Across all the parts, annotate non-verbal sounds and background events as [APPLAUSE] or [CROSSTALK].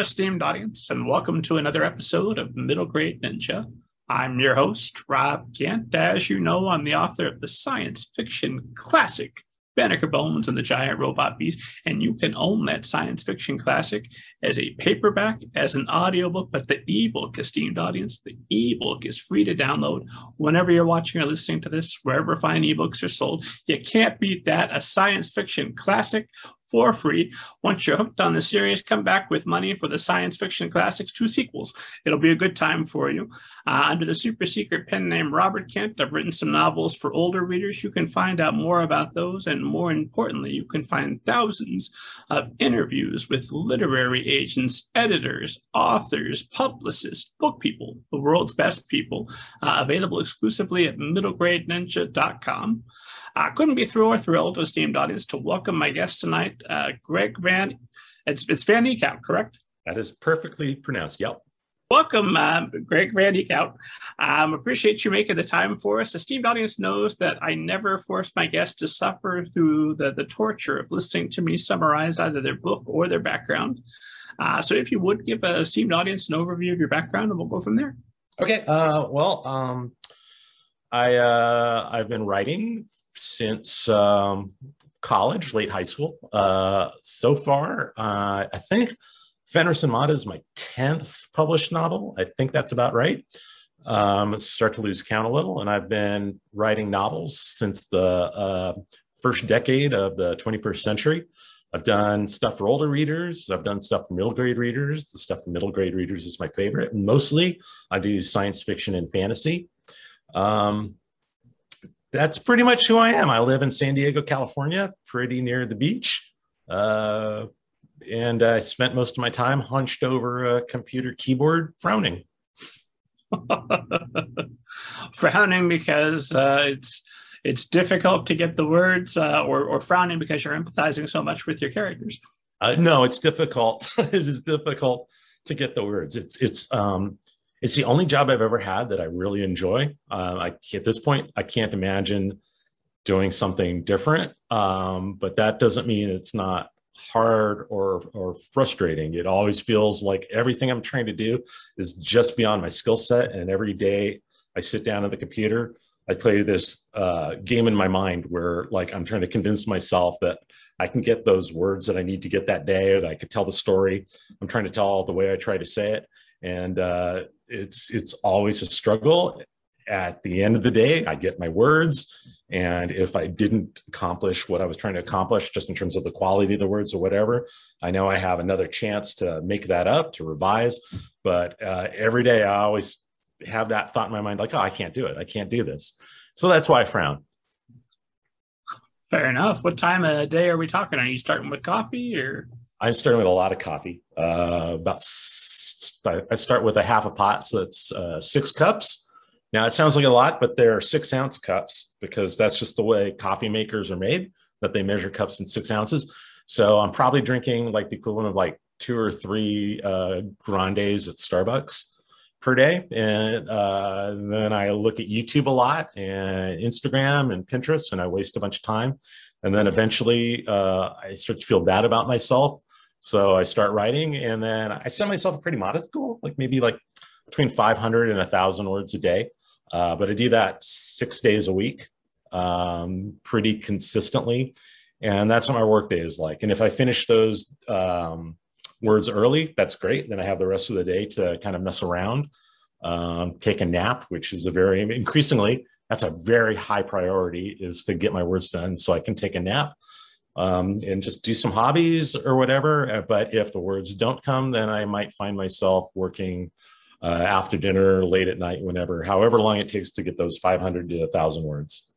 Esteemed audience, and welcome to another episode of Middle Grade Ninja. I'm your host, Rob Kent. As you know, I'm the author of the science fiction classic Banneker Bones and the Giant Robot Bees, and you can own that science fiction classic as a paperback, as an audiobook, but the ebook, esteemed audience, the ebook is free to download whenever you're watching or listening to this, wherever fine ebooks are sold. You can't beat that. A science fiction classic for free. Once you're hooked on the series, come back with money for the science fiction classics, two sequels. It'll be a good time for you. Uh, under the super secret pen name Robert Kent, I've written some novels for older readers. You can find out more about those, and more importantly, you can find thousands of interviews with literary agents, editors, authors, publicists, book people, the world's best people, uh, available exclusively at middlegradeninja.com. I couldn't be more thrilled, esteemed audience, to welcome my guest tonight, uh, Greg Van. It's it's Van Eekhout, correct? That is perfectly pronounced. Yep. Welcome, uh, Greg Van Eekhout. Um, appreciate you making the time for us. Esteemed audience knows that I never force my guests to suffer through the, the torture of listening to me summarize either their book or their background. Uh, so if you would give a esteemed audience an overview of your background, and we'll go from there. Okay. Uh, well, um, I uh, I've been writing since um, college, late high school. Uh, so far, uh, I think and Mott is my 10th published novel. I think that's about right. Um, start to lose count a little. And I've been writing novels since the uh, first decade of the 21st century. I've done stuff for older readers. I've done stuff for middle grade readers. The stuff for middle grade readers is my favorite. Mostly, I do science fiction and fantasy. Um, that's pretty much who I am. I live in San Diego, California, pretty near the beach. Uh, and I spent most of my time hunched over a computer keyboard frowning. [LAUGHS] frowning because uh, it's it's difficult to get the words, uh, or or frowning because you're empathizing so much with your characters. Uh, no, it's difficult. [LAUGHS] it is difficult to get the words. It's it's um, it's the only job I've ever had that I really enjoy. Uh, I, at this point, I can't imagine doing something different. Um, but that doesn't mean it's not hard or or frustrating. It always feels like everything I'm trying to do is just beyond my skill set. And every day I sit down at the computer, I play this uh, game in my mind where like I'm trying to convince myself that I can get those words that I need to get that day, or that I could tell the story I'm trying to tell the way I try to say it. And uh, it's it's always a struggle. At the end of the day i get my words and if i didn't accomplish what i was trying to accomplish just in terms of the quality of the words or whatever i know i have another chance to make that up to revise. But uh, every day i always have that thought in my mind like oh i can't do it. I can't do this. So that's why i frown. Fair enough. What time of day are we talking? Are you starting with coffee or? I'm starting with a lot of coffee uh, about I start with a half a pot, so that's uh, six cups. Now it sounds like a lot, but they're six ounce cups because that's just the way coffee makers are made. That they measure cups in six ounces. So I'm probably drinking like the equivalent of like two or three uh, grandes at Starbucks per day, and uh, then I look at YouTube a lot and Instagram and Pinterest, and I waste a bunch of time. And then eventually, uh, I start to feel bad about myself so I start writing and then I set myself a pretty modest goal, like maybe like between 500 and 1,000 words a day. Uh, but I do that six days a week, um, pretty consistently. And that's what my workday is like. And if I finish those um, words early, that's great. Then I have the rest of the day to kind of mess around, um, take a nap, which is a very increasingly, that's a very high priority is to get my words done so I can take a nap um, and just do some hobbies or whatever. Uh, but if the words don't come, then I might find myself working uh, after dinner, late at night, whenever, however long it takes to get those 500 to 1,000 words.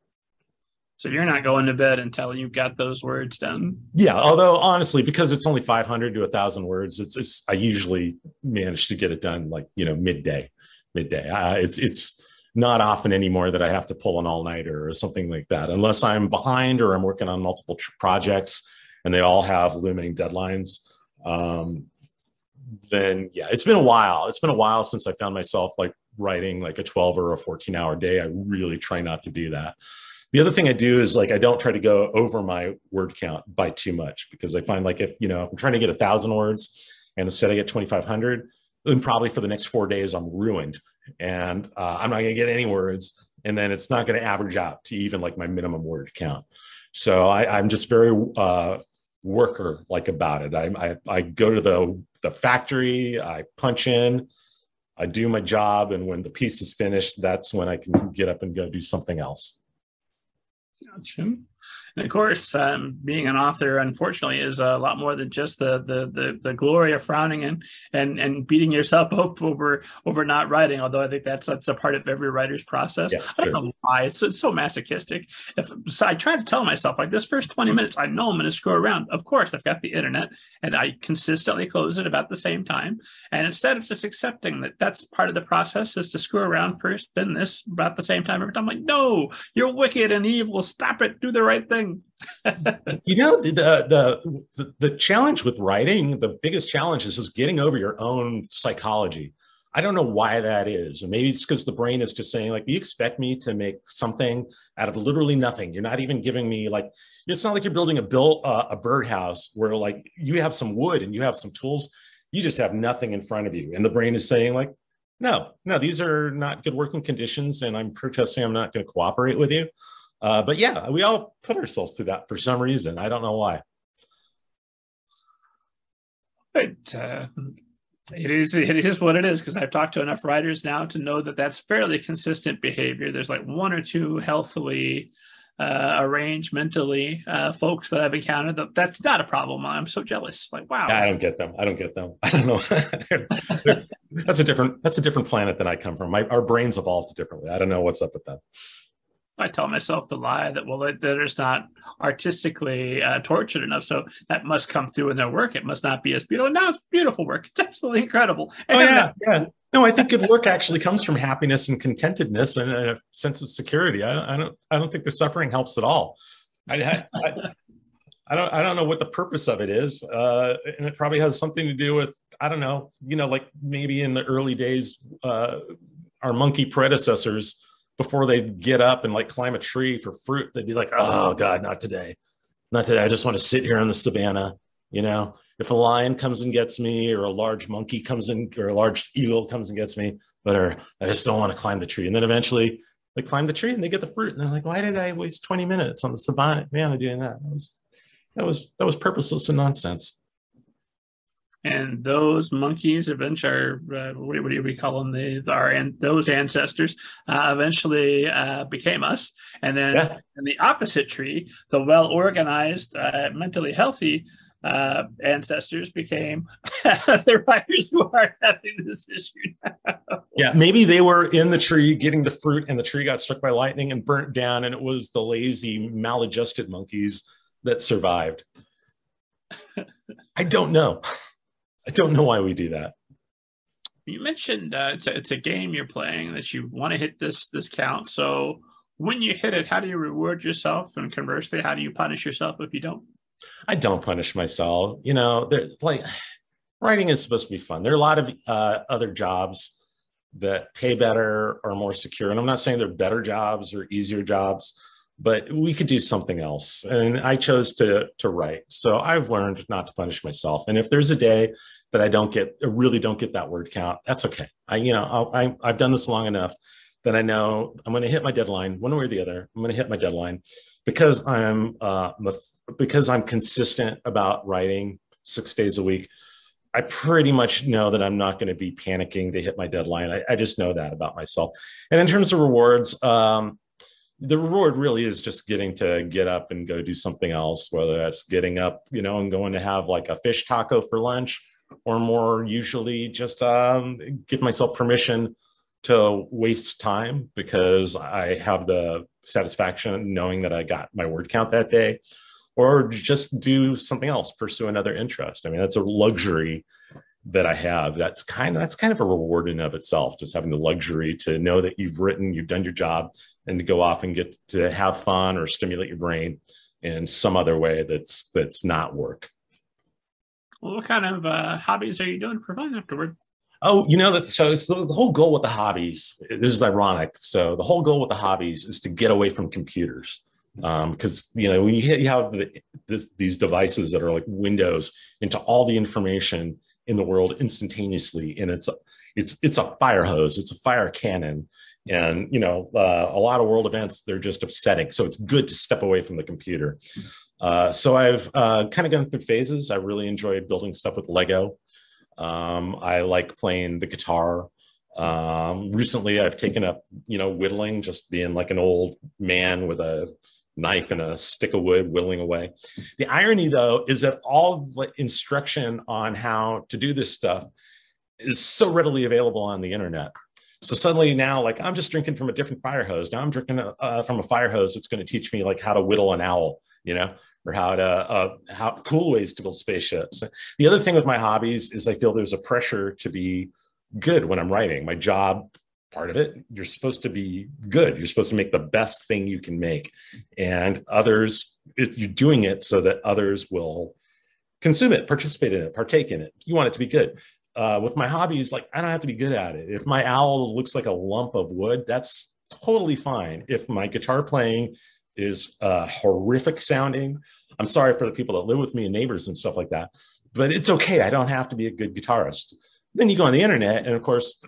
So you're not going to bed until you've got those words done. Yeah, although honestly, because it's only 500 to 1,000 words, it's, it's I usually manage to get it done like you know midday, midday. Uh, it's it's not often anymore that I have to pull an all nighter or something like that, unless I'm behind or I'm working on multiple tr- projects and they all have looming deadlines. Um, then yeah, it's been a while. It's been a while since I found myself like writing like a 12 or a 14 hour day. I really try not to do that. The other thing I do is like I don't try to go over my word count by too much because I find like if you know if I'm trying to get a thousand words and instead I get 2,500, then probably for the next four days I'm ruined, and uh, I'm not going to get any words, and then it's not going to average out to even like my minimum word count. So I, am just very uh, worker like about it. I, I, I go to the the factory, I punch in, I do my job, and when the piece is finished, that's when I can get up and go do something else. Gotcha. And of course, um, being an author, unfortunately, is a lot more than just the the the, the glory of frowning and and and beating yourself [LAUGHS] up over over not writing. Although I think that's that's a part of every writer's process. Yeah, I don't sure. know why it's so, it's so masochistic. If so I try to tell myself like this first twenty minutes, I know I'm going to screw around. Of course, I've got the internet, and I consistently close it about the same time. And instead of just accepting that that's part of the process is to screw around first, then this about the same time every time. I'm like, no, you're wicked and evil. Stop it. Do the right thing thing. [LAUGHS] you know, the, the, the the challenge with writing, the biggest challenge is just getting over your own psychology. I don't know why that is. And maybe it's because the brain is just saying, like, you expect me to make something out of literally nothing. You're not even giving me like, it's not like you're building a build uh, a birdhouse where like you have some wood and you have some tools. You just have nothing in front of you. And the brain is saying, like, no, no, these are not good working conditions. And I'm protesting. I'm not going to cooperate with you. Uh, but yeah, we all put ourselves through that for some reason. I don't know why. But uh, it is it is what it is because I've talked to enough writers now to know that that's fairly consistent behavior. There's like one or two healthily uh, arranged mentally uh, folks that I've encountered. That, that's not a problem. I'm so jealous. Like wow. I don't get them. I don't get them. [LAUGHS] I don't know. [LAUGHS] that's a different that's a different planet than I come from. My, our brains evolved differently. I don't know what's up with them. I tell myself the lie that well they're just not artistically uh, tortured enough, so that must come through in their work. It must not be as beautiful. Now it's beautiful work. It's absolutely incredible. And oh yeah, yeah. No, I think good work actually comes from happiness and contentedness and a sense of security. I, I don't. I don't think the suffering helps at all. I, I, I, don't. I don't know what the purpose of it is, uh, and it probably has something to do with I don't know. You know, like maybe in the early days, uh, our monkey predecessors before they get up and like climb a tree for fruit, they'd be like, "Oh God, not today, not today. I just want to sit here in the savannah." You know, if a lion comes and gets me, or a large monkey comes in, or a large eagle comes and gets me, but I just don't want to climb the tree. And then eventually they climb the tree and they get the fruit, and they're like, "Why did I waste 20 minutes on the savannah doing that? That was that was that was purposeless and nonsense." And those monkeys eventually, uh, what, do we call them? The our and those ancestors uh, eventually uh, became us, and then yeah. in the opposite tree, the well organized, uh, mentally healthy uh, ancestors became [LAUGHS] the writers who are having this issue now. Yeah, maybe they were in the tree getting the fruit, and the tree got struck by lightning and burnt down, and it was the lazy, maladjusted monkeys that survived. I don't know. [LAUGHS] I don't know why we do that. You mentioned uh, it's a, it's a game you're playing that you want to hit this this count. So when you hit it, how do you reward yourself? And conversely, how do you punish yourself if you don't? I don't punish myself. You know, they're like writing is supposed to be fun. There are a lot of uh, other jobs that pay better or more secure, and I'm not saying they're better jobs or easier jobs but we could do something else. And i chose to to write. So i've learned not to punish myself. And if there's a day that i don't get really don't get that word count that's okay. I you know I'll, I, i've done this long enough that i know i'm going to hit my deadline one way or the other. I'm going to hit my deadline because i'm uh because i'm consistent about writing six days a week. I pretty much know that I'm not going to be panicking to hit my deadline. I, I, just know that about myself. And in terms of rewards, um, the reward really is just getting to get up and go do something else, whether that's getting up, you know, and going to have like a fish taco for lunch, or more usually just um, give myself permission to waste time because I have the satisfaction knowing that I got my word count that day, or just do something else, pursue another interest. I mean, that's a luxury that I have. That's kind of that's kind of a reward in of itself, just having the luxury to know that you've written, you've done your job, and to go off and get to have fun or stimulate your brain in some other way that's that's not work. Well, what kind of uh, hobbies are you doing for fun afterward? Oh, you know that. So it's the, the, whole goal with the hobbies. This is ironic. So the whole goal with the hobbies is to get away from computers, because um, you know when you, you have the, this, these devices that are like windows into all the information in the world instantaneously. And it's, it's, it's a fire hose, it's a fire cannon. And, you know, uh, a lot of world events, they're just upsetting. So it's good to step away from the computer. Uh, so I've uh, kind of gone through phases. I really enjoyed building stuff with Lego. Um, I like playing the guitar. Um, recently, I've taken up, you know, whittling, just being like an old man with a knife and a stick of wood whittling away. The irony, though, is that all the instruction on how to do this stuff is so readily available on the internet. So suddenly now, like I'm just drinking from a different fire hose. Now I'm drinking uh, from a fire hose that's going to teach me like how to whittle an owl, you know, or how to uh, how cool ways to build spaceships. The other thing with my hobbies is I feel there's a pressure to be good when I'm writing. My job, part of it, you're supposed to be good. You're supposed to make the best thing you can make, and others, it, you're doing it so that others will consume it, participate in it, partake in it. You want it to be good. Uh, with my hobbies, like I don't have to be good at it. If my owl looks like a lump of wood, that's totally fine. If my guitar playing is uh, horrific sounding. I'm sorry for the people that live with me and neighbors and stuff like that, but it's okay. I don't have to be a good guitarist. Then you go on the internet, and of course,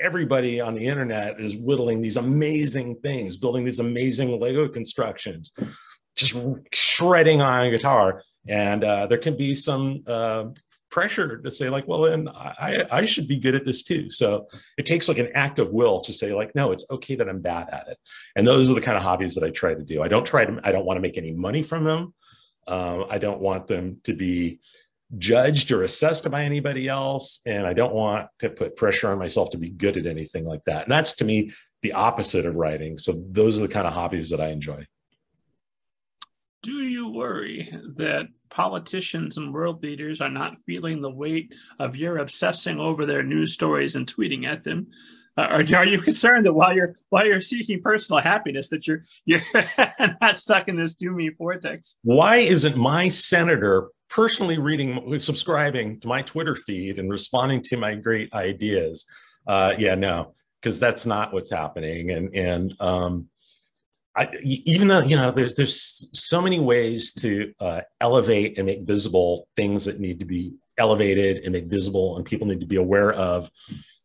everybody on the internet is whittling these amazing things, building these amazing Lego constructions, just shredding on a guitar. And uh, there can be some uh, pressure to say like, well, then I, I should be good at this too. So it takes like an act of will to say like, no, it's okay that I'm bad at it. And those are the kind of hobbies that I try to do. I don't try to, I don't want to make any money from them. Um, I don't want them to be judged or assessed by anybody else. And I don't want to put pressure on myself to be good at anything like that. And that's to me the opposite of writing. So those are the kind of hobbies that I enjoy. Do you worry that politicians and world leaders are not feeling the weight of your obsessing over their news stories and tweeting at them? Uh, are, are you concerned that while you're while you're seeking personal happiness, that you're you're [LAUGHS] not stuck in this doomy vortex? Why isn't my senator personally reading, subscribing to my Twitter feed and responding to my great ideas? Uh, yeah, no, because that's not what's happening, and and um, I, even though you know there's there's so many ways to uh, elevate and make visible things that need to be elevated and make visible and people need to be aware of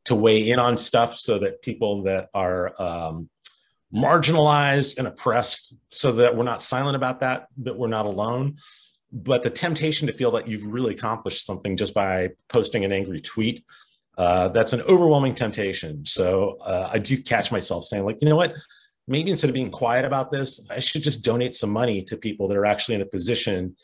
to weigh in on stuff so that people that are um, marginalized and oppressed so that we're not silent about that that we're not alone. But the temptation to feel that you've really accomplished something just by posting an angry tweet uh, that's an overwhelming temptation. So uh, i do catch myself saying like you know what maybe instead of being quiet about this, I should just donate some money to people that are actually in a position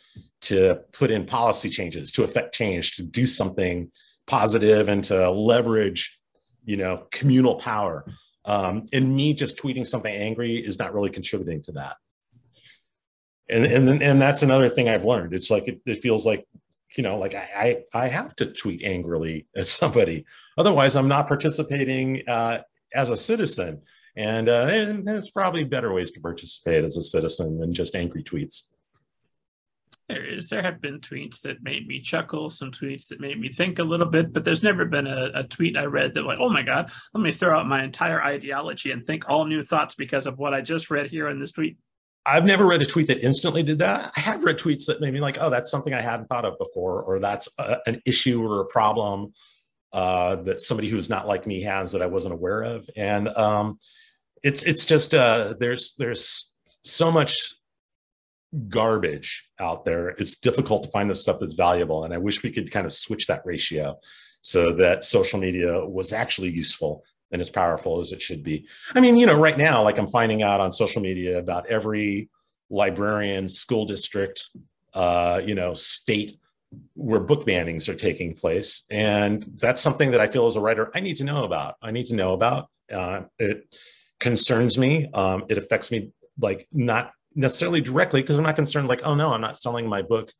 to put in policy changes, to affect change, to do something positive and to leverage, you know, communal power. Um, and me just tweeting something angry is not really contributing to that. And and and that's another thing I've learned. It's like it, it feels like you know, like I, I I have to tweet angrily at somebody, otherwise I'm not participating uh, as a citizen. And uh, there's probably better ways to participate as a citizen than just angry tweets. There is. There have been tweets that made me chuckle, some tweets that made me think a little bit, but there's never been a, a tweet I read that like, oh my God, let me throw out my entire ideology and think all new thoughts because of what I just read here in this tweet. I've never read a tweet that instantly did that. I have read tweets that made me like, oh, that's something I hadn't thought of before, or that's a, an issue or a problem uh, that somebody who's not like me has that I wasn't aware of. And um, it's it's just uh, there's there's so much garbage out there. It's difficult to find the stuff that's valuable, and I wish we could kind of switch that ratio so that social media was actually useful and as powerful as it should be. I mean, you know, right now, like I'm finding out on social media about every librarian, school district, uh, you know, state where book bannings are taking place, and that's something that I feel as a writer I need to know about. I need to know about uh, it concerns me. Um, it affects me like not necessarily directly because I'm not concerned like, oh no, I'm not selling my book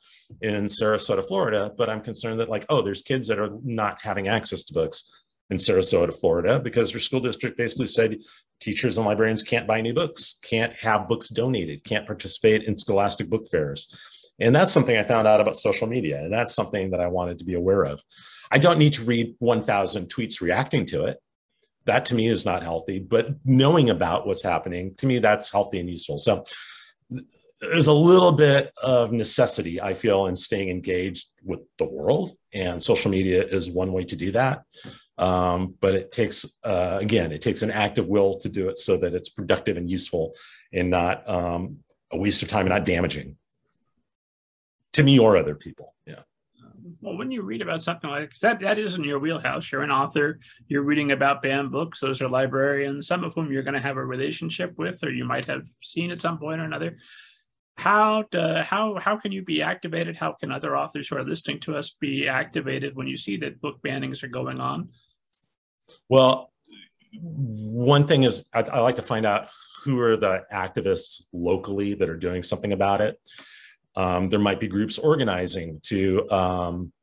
in Sarasota, Florida, but I'm concerned that like, oh, there's kids that are not having access to books in Sarasota, Florida, because their school district basically said teachers and librarians can't buy any books, can't have books donated, can't participate in scholastic book fairs. And that's something I found out about social media. And that's something that I wanted to be aware of. I don't need to read 1,000 tweets reacting to it that to me is not healthy but knowing about what's happening to me that's healthy and useful so there's a little bit of necessity I feel in staying engaged with the world, and social media is one way to do that. Um, but it takes uh, again, it takes an active will to do it so that it's productive and useful, and not um, a waste of time and not damaging to me or other people. Well, when you read about something like that, that is in your wheelhouse. You're an author. You're reading about banned books. Those are librarians, some of whom you're going to have a relationship with, or you might have seen at some point or another. How do, how how can you be activated? How can other authors who are listening to us be activated when you see that book bannings are going on? Well, one thing is I, I like to find out who are the activists locally that are doing something about it. Um, there might be groups organizing to um,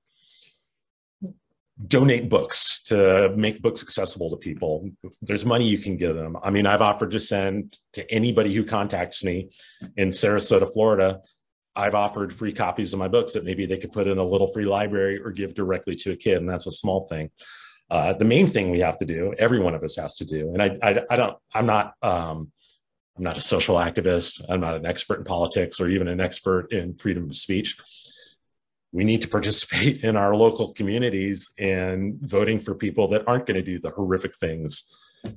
donate books to make books accessible to people. There's money you can give them. I mean, I've offered to send to anybody who contacts me in Sarasota, Florida. I've offered free copies of my books that maybe they could put in a little free library or give directly to a kid, and that's a small thing. Uh, the main thing we have to do, every one of us has to do, and I, I, I don't, I'm not um, I'm not a social activist. I'm not an expert in politics or even an expert in freedom of speech. We need to participate [LAUGHS] in our local communities and voting for people that aren't going to do the horrific things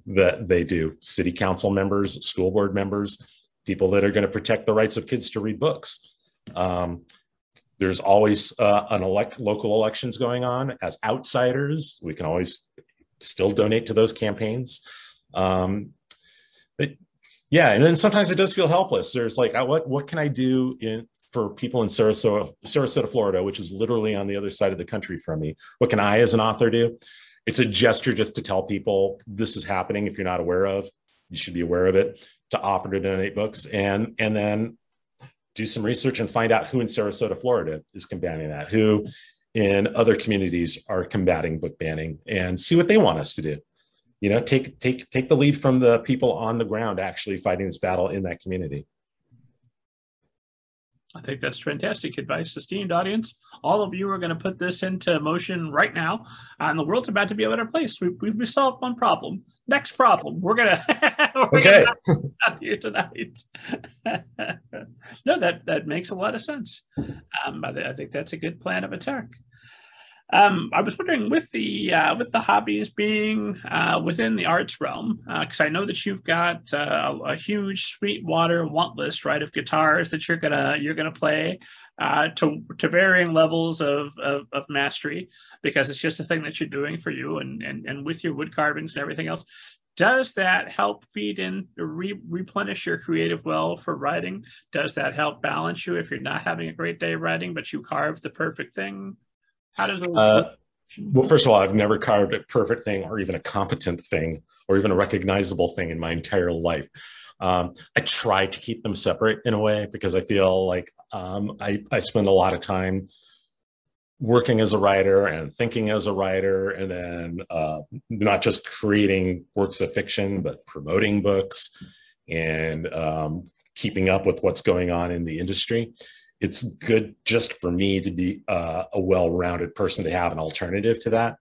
that they do. City council members, school board members, people that are going to protect the rights of kids to read books. Um, there's always uh, an elect local elections going on. As outsiders, we can always still donate to those campaigns. Um, but yeah, and then sometimes it does feel helpless. There's like, what what can I do in for people in Sarasota, Sarasota, Florida, which is literally on the other side of the country from me? What can I, as an author, do? It's a gesture just to tell people this is happening. If you're not aware of, you should be aware of it. To offer to donate books, and and then do some research and find out who in Sarasota, Florida, is combating that. Who in other communities are combating book banning, and see what they want us to do you know take take take the lead from the people on the ground actually fighting this battle in that community I think that's fantastic advice, esteemed audience. All of you are going to put this into motion right now, and the world's about to be a better place. We, we've solved one problem. Next problem, we're gonna [LAUGHS] we're okay gonna out here tonight. [LAUGHS] no, that that makes a lot of sense. Um, I, I think that's a good plan of attack. Um, I was wondering with the uh, with the hobbies being uh, within the arts realm, because uh, I know that you've got uh, a huge Sweetwater want list, right, of guitars that you're gonna you're gonna play uh, to to varying levels of, of, of mastery, because it's just a thing that you're doing for you, and and and with your wood carvings and everything else. Does that help feed in, re- replenish your creative well for writing? Does that help balance you if you're not having a great day writing, but you carved the perfect thing? How does it uh, well, first of all, I've never carved a perfect thing or even a competent thing or even a recognizable thing in my entire life. Um, I try to keep them separate in a way because I feel like um, I, I spend a lot of time working as a writer and thinking as a writer, and then uh, not just creating works of fiction, but promoting books and um, keeping up with what's going on in the industry it's good just for me to be uh, a well-rounded person to have an alternative to that.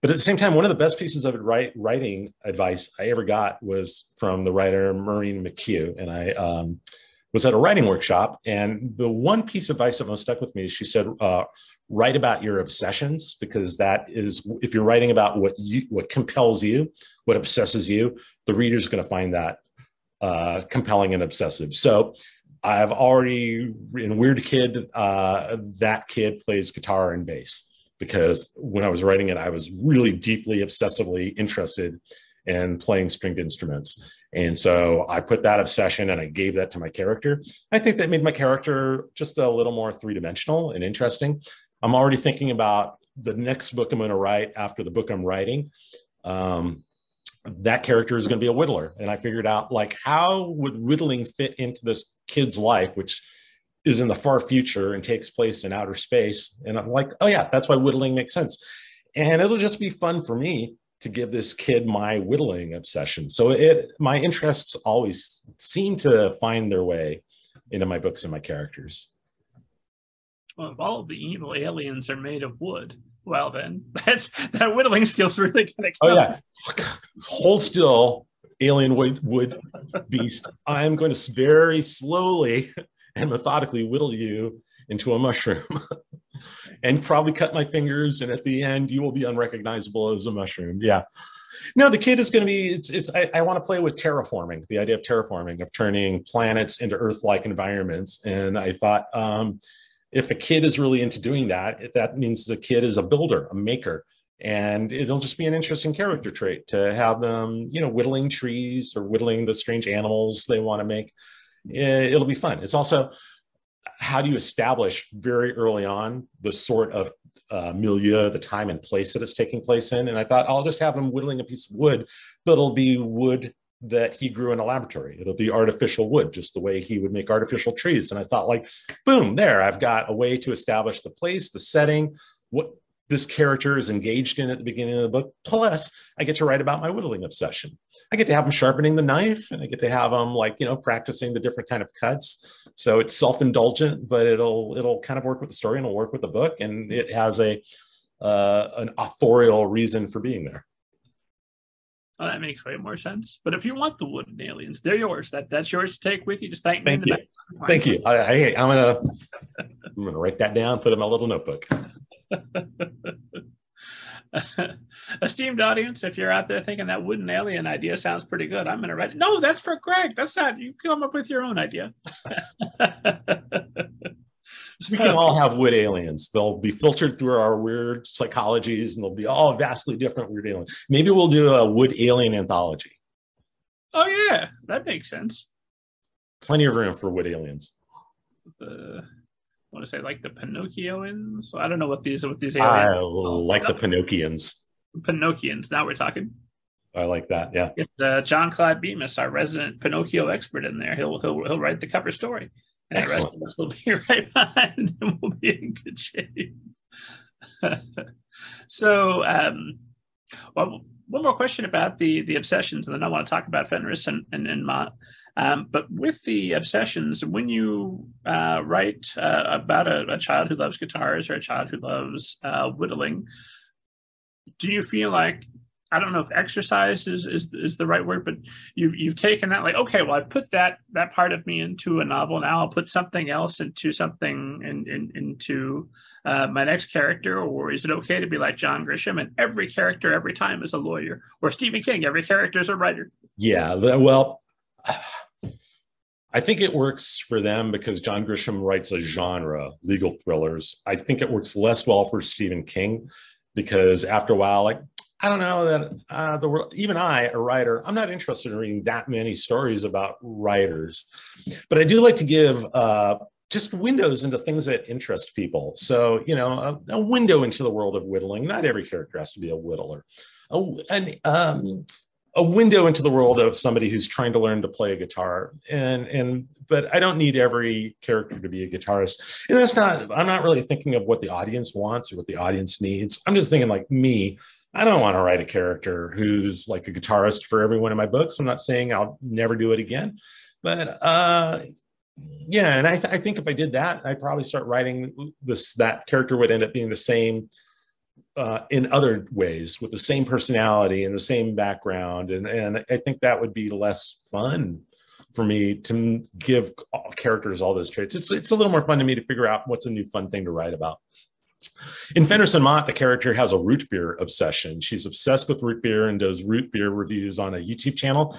But at the same time one of the best pieces of write, writing advice i ever got was from the writer maureen mchugh and i um, was at a writing workshop and the one piece of advice that most stuck with me is she said uh, write about your obsessions because that is if you're writing about what you what compels you what obsesses you the reader's going to find that uh, compelling and obsessive. So I've already in Weird Kid, uh, that kid plays guitar and bass because when I was writing it, I was really deeply, obsessively interested in playing stringed instruments. And so I put that obsession and I gave that to my character. I think that made my character just a little more three dimensional and interesting. I'm already thinking about the next book I'm going to write after the book I'm writing. Um, that character is going to be a whittler. And i figured out like how would whittling fit into this kid's life which is in the far future and takes place in outer space. And i'm like oh yeah that's why whittling makes sense. And it'll just be fun for me to give this kid my whittling obsession. So it my interests always seem to find their way into my books and my characters. Well if all of the evil aliens are made of wood well then [LAUGHS] that's that whittling skill's really gonna come. oh yeah hold still alien wood wood beast i'm going to very slowly and methodically whittle you into a mushroom [LAUGHS] and probably cut my fingers. And at the end, you will be unrecognizable as a mushroom. Yeah. No, the kid is going to be, it's, it's I, I want to play with terraforming, the idea of terraforming, of turning planets into Earth like environments. And I thought, um, if a kid is really into doing that, that means the kid is a builder, a maker. And it'll just be an interesting character trait to have them, you know, whittling trees or whittling the strange animals they want to make. It'll be fun. It's also, how do you establish very early on the sort of uh, milieu, the time and place that it's taking place in? And I thought I'll just have them whittling a piece of wood, but it'll be wood that he grew in a laboratory. It'll be artificial wood, just the way he would make artificial trees. And I thought, like, boom, there, I've got a way to establish the place, the setting, what this character is engaged in at the beginning of the book. Plus, I get to write about my whittling obsession. I get to have him sharpening the knife, and I get to have him like you know practicing the different kind of cuts. So it's self-indulgent, but it'll it'll kind of work with the story and it'll work with the book, and it has a uh, an authorial reason for being there. Oh, that makes way more sense. But if you want the wooden aliens, they're yours. That that's yours to take with you. Just thank me. Thank you. Thank you. I, I, am gonna I'm gonna write that down. Put it in my little notebook. [LAUGHS] Esteemed audience, if you're out there thinking that wooden alien idea sounds pretty good, I'm going to write it. No, that's for Greg. That's not, you come up with your own idea. [LAUGHS] so we can all have wood aliens. They'll be filtered through our weird psychologies and they'll be all vastly different weird aliens. Maybe we'll do a wood alien anthology. Oh, yeah, that makes sense. Plenty of room for wood aliens. The want to say like the Pinocchioans. I don't know what these are what these aliens. I like the Pinocchians. Pinocchians. Now we're talking. I like that. Yeah. Get uh, John Claude Bemis, our resident Pinocchio expert, in there. He'll he'll he'll write the cover story, and Excellent. the rest of us will be [LAUGHS] right behind, and we'll be in good shape. [LAUGHS] so, um, well, one more question about the the obsessions, and then I want to talk about Fenris and and, and Mott. Um, but with the obsessions, when you uh, write uh, about a, a, child who loves guitars or a child who loves uh, whittling, do you feel like I don't know if exercise is, is is the right word, but you've you've taken that like okay, well I put that that part of me into a novel. Now I'll put something else into something in, in into uh, my next character, or is it okay to be like John Grisham and every character every time is a lawyer, or Stephen King, every character is a writer? Yeah, well. I think it works for them because John Grisham writes a genre, legal thrillers. I think it works less well for Stephen King because after a while, like I don't know that uh, the world, even I, a writer, I'm not interested in reading that many stories about writers, but I do like to give uh, just windows into things that interest people. So you know, a, a, window into the world of whittling. Not every character has to be a whittler. Oh, and um, a window into the world of somebody who's trying to learn to play a guitar and and but i don't need every character to be a guitarist and that's not i'm not really thinking of what the audience wants or what the audience needs i'm just thinking like me i don't want to write a character who's like a guitarist for every one of my books i'm not saying i'll never do it again but uh yeah and i, th- I think if i did that i'd probably start writing this that character would end up being the same uh, in other ways with the same personality and the same background. And, and I think that would be less fun for me to give characters all those traits. It's, it's a little more fun to me to figure out what's a new fun thing to write about. In and Mott, the character has a root beer obsession. She's obsessed with root beer and does root beer reviews on a YouTube channel.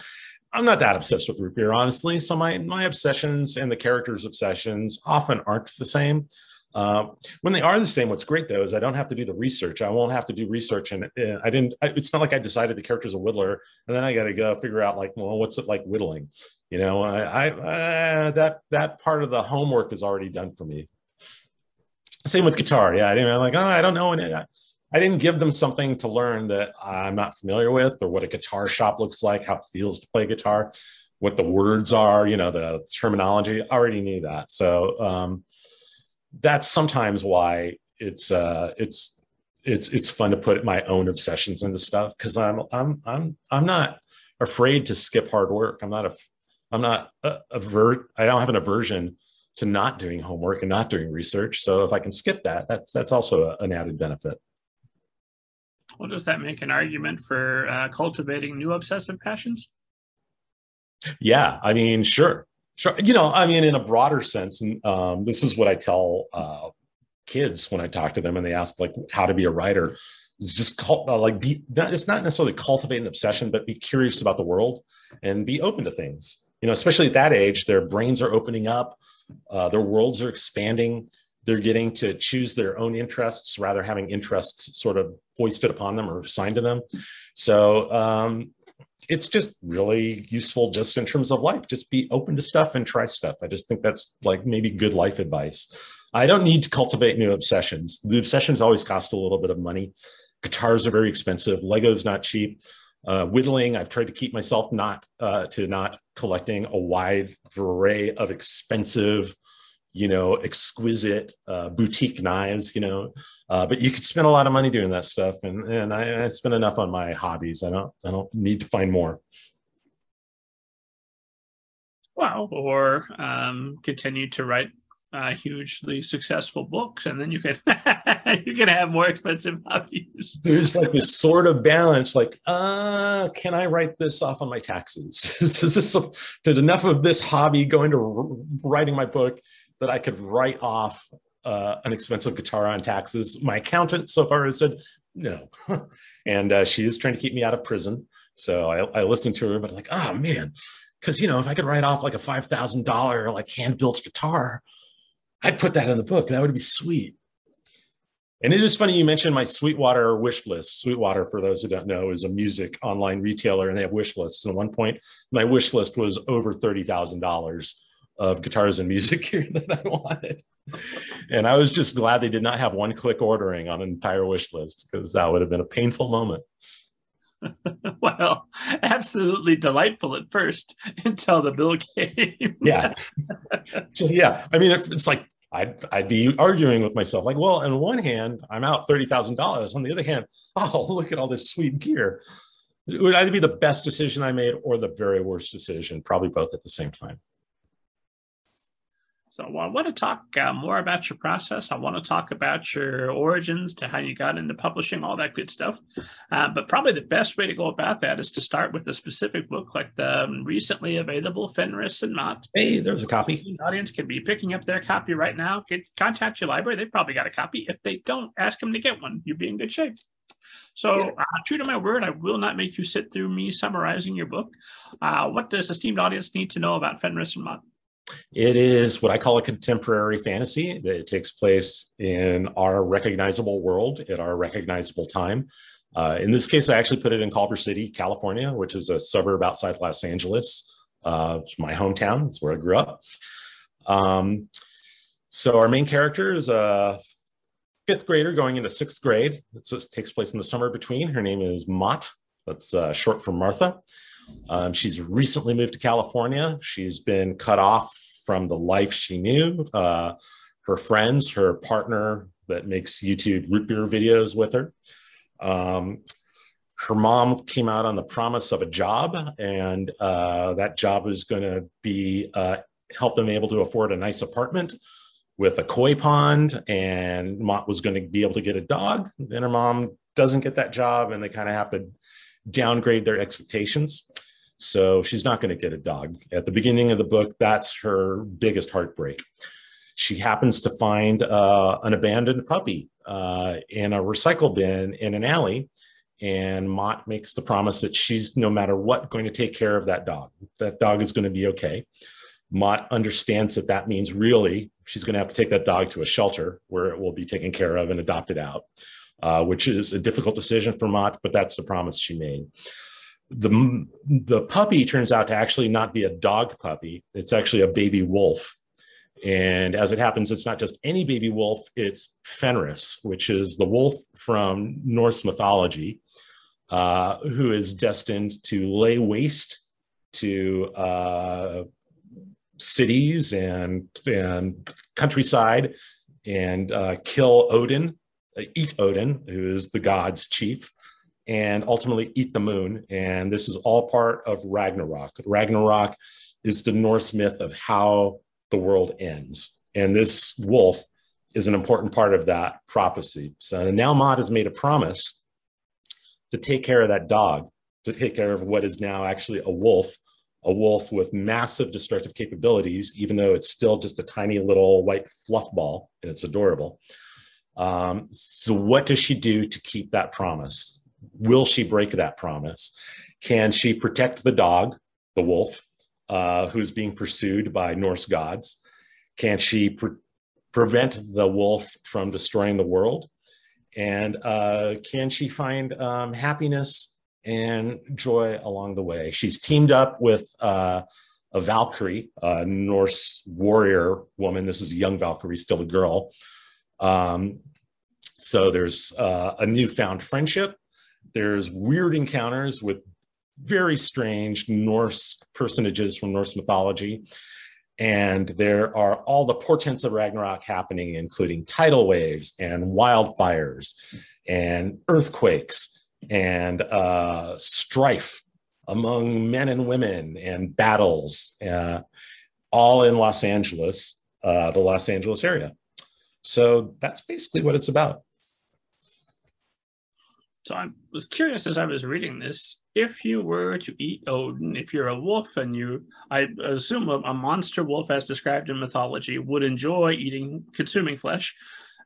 I'm not that obsessed with root beer, honestly. So my my obsessions and the character's obsessions often aren't the same. Uh, when they are the same, what's great though is I don't have to do the research. I won't have to do research, and uh, I didn't. I, it's not like I decided the character's a whittler, and then I got to go figure out like, well, what's it like whittling? You know, I, I uh, that that part of the homework is already done for me. Same with guitar. Yeah, I didn't I'm like, oh, I don't know. And I, I didn't give them something to learn that I'm not familiar with, or what a guitar shop looks like, how it feels to play guitar, what the words are, you know, the terminology. I already knew that. So um, that's sometimes why it's uh, it's it's it's fun to put my own obsessions into stuff because I'm I'm I'm I'm not afraid to skip hard work. I'm not a I'm not a, avert. I don't have an aversion to not doing homework and not doing research. So if I can skip that, that's that's also a, an added benefit. Well, does that make an argument for uh, cultivating new obsessive passions? Yeah, I mean, sure. Sure. You know, I mean, in a broader sense, and um, this is what I tell uh, kids when I talk to them and they ask like how to be a writer. It's just cult, uh, like be. Not, it's not necessarily cultivate an obsession, but be curious about the world and be open to things. You know, especially at that age, their brains are opening up, uh, their worlds are expanding. They're getting to choose their own interests rather having interests sort of hoisted upon them or assigned to them. So um, it's just really useful just in terms of life. Just be open to stuff and try stuff. I just think that's like maybe good life advice. I don't need to cultivate new obsessions. The obsessions always cost a little bit of money. Guitars are very expensive. Lego's not cheap. Uh, whittling, I've tried to keep myself not uh, to not collecting a wide array of expensive, you know, exquisite uh, boutique knives. You know, uh, but you could spend a lot of money doing that stuff, and and I, I spend enough on my hobbies. I don't I don't need to find more. Well, or um, continue to write uh, hugely successful books, and then you can [LAUGHS] you can have more expensive hobbies. There's like this sort of balance, like, uh, can I write this off on my taxes? [LAUGHS] Is this did enough of this hobby go into writing my book that I could write off uh, an expensive guitar on taxes? My accountant so far has said no, [LAUGHS] and uh, she is trying to keep me out of prison. So I, I listened to her, but like, oh man, because you know, if I could write off like a five thousand dollar like hand built guitar I'd put that in the book. That would be sweet. And it is funny you mentioned my Sweetwater wish list. Sweetwater, for those who don't know, is a music online retailer, and they have wish lists. And at one point, my wish list was over thirty thousand dollars of guitars and music [LAUGHS] gear that I wanted. And I was just glad they did not have one-click ordering on an entire wish list because that would have been a painful moment. [LAUGHS] well, absolutely delightful at first [LAUGHS] until the bill came. yeah. So, yeah. I mean, it's like I'd, I'd be arguing with myself, like, well, on one hand, I'm out $30,000. On the other hand, [LAUGHS] oh, look at all this sweet gear. It would either be the best decision I made or the very worst decision, probably both at the same time. So I want to talk uh, more about your process. I want to talk about your origins to how you got into publishing, all that good stuff. Uh, but probably the best way to go about that is to start with a specific book like the um, recently available Fenris and Mott. Hey, there's a copy. The audience can be picking up their copy right now. Get, contact your library. They've probably got a copy. If they don't, ask them to get one. You'll be in good shape. So, uh, true to my word, I will not make you sit through me summarizing your book. Uh, what does esteemed audience need to know about Fenris and Mott? It is what I call a contemporary fantasy. It takes place in our recognizable world at our recognizable time. Uh, in this case, I actually put it in Culver City, California, which is a suburb outside Los Angeles. Uh, my hometown. It's where I grew up. Um, so our main character is a fifth grader going into sixth grade. it takes place in the summer between. Her name is Mott. That's uh, short for Martha. Um, she's recently moved to California. She's been cut off from the life she knew. Uh, her friends, her partner that makes YouTube root beer videos with her. Um, her mom came out on the promise of a job, and uh, that job was going to be uh, help them able to afford a nice apartment with a koi pond. And Mott was going to be able to get a dog. Then her mom doesn't get that job, and they kind of have to downgrade their expectations. So she's not going to get a dog. At the beginning of the book, that's her biggest heartbreak. She happens to find uh, an abandoned puppy uh, in a recycle bin in an alley. And Mott makes the promise that she's, no matter what, going to take care of that dog. That dog is going to be okay. Mott understands that that means really she's going to have to take that dog to a shelter where it will be taken care of and adopted out uh, which is a difficult decision for Mott, but that's the promise she made. The, the puppy turns out to actually not be a dog puppy, it's actually a baby wolf. And as it happens, it's not just any baby wolf, it's Fenris, which is the wolf from Norse mythology, uh, who is destined to lay waste to uh, cities and, and countryside and uh, kill Odin Uh, eat Odin, who is the god's chief, and ultimately eat the moon. And this is all part of Ragnarok. Ragnarok is the Norse myth of how the world ends. And this wolf is an important part of that prophecy. So now Mott has made a promise to take care of that dog, to take care of what is now actually a wolf, a wolf with massive destructive capabilities, even though it's still just a tiny little white fluff ball and it's adorable. Um, so, what does she do to keep that promise? Will she break that promise? Can she protect the dog, the wolf, uh, who's being pursued by Norse gods? Can she pre- prevent the wolf from destroying the world? And uh, can she find um, happiness and joy along the way? She's teamed up with uh, a Valkyrie, a Norse warrior woman. This is a young Valkyrie, still a girl. Um, so there's uh, a newfound friendship. There's weird encounters with very strange Norse personages from Norse mythology. And there are all the portents of Ragnarok happening, including tidal waves and wildfires and earthquakes and uh, strife among men and women and battles, uh, all in Los Angeles, uh, the Los Angeles area. So that's basically what it's about. So I was curious as I was reading this, if you were to eat Odin, if you're a wolf and you, I assume a, monster wolf as described in mythology would enjoy eating, consuming flesh.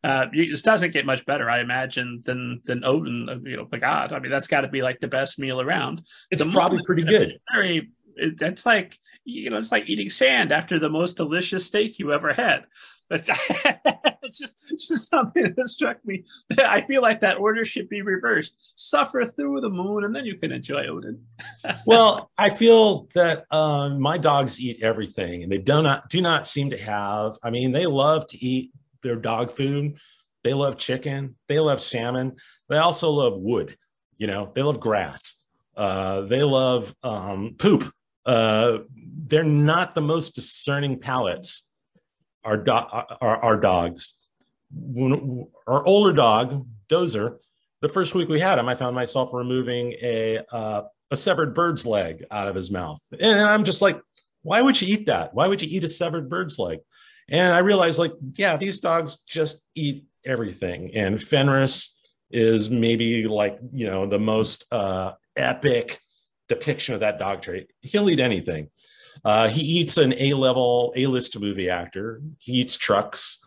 Uh, this doesn't get much better, I imagine, than than Odin, uh, you know, the god. I mean, that's got to be like the best meal around. It's the probably pretty good. Very, it, that's like you know, it's like eating sand after the most delicious steak you ever had. [LAUGHS] [LAUGHS] [LAUGHS] it's just it's just something that struck me. I feel like that order should be reversed. Suffer through the moon, and then you can enjoy Odin. [LAUGHS] well, I feel that um, my dogs eat everything, and they do not do not seem to have. I mean, they love to eat their dog food. They love chicken. They love salmon. They also love wood. You know, they love grass. Uh, they love um, poop. Uh, they're not the most discerning palates our, do- our, our dogs. When, our older dog, Dozer, the first week we had him, I found myself removing a uh, a severed bird's leg out of his mouth, and I'm just like, why would you eat that? Why would you eat a severed bird's leg? And I realized, like, yeah, these dogs just eat everything, and Fenris is maybe like you know the most uh, epic depiction of that dog trait. He'll eat anything. Uh, he eats an A level, A list movie actor. He eats trucks,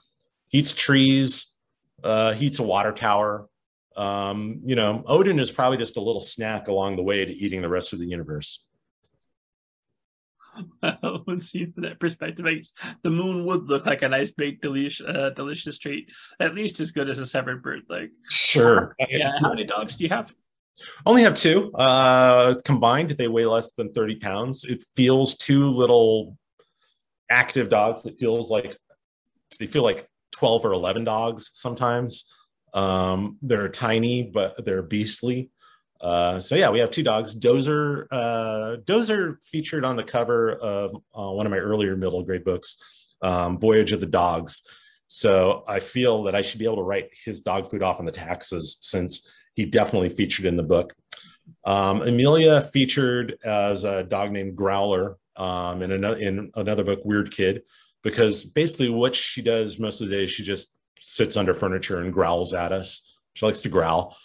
he eats trees, uh, he eats a water tower. Um, you know, Odin is probably just a little snack along the way to eating the rest of the universe. Well, [LAUGHS] let's see from that perspective. I guess the moon would look like a nice big delicious, uh, delicious treat, at least as good as a severed bird leg. Sure. yeah. How many dogs do you have? Only have two. Uh, combined, they weigh less than 30 pounds. It feels two little active dogs. It feels like they feel like 12 or 11 dogs sometimes. Um, they're tiny, but they're beastly. Uh, so yeah, we have two dogs. Dozer, uh, Dozer featured on the cover of uh, one of my earlier middle grade books, um, Voyage of the Dogs. So I feel that I should be able to write his dog food off on the taxes since he definitely featured in the book. Um, Amelia featured as a dog named Growler um, in, another, in another book, Weird Kid, because basically what she does most of the day, she just sits under furniture and growls at us. She likes to growl.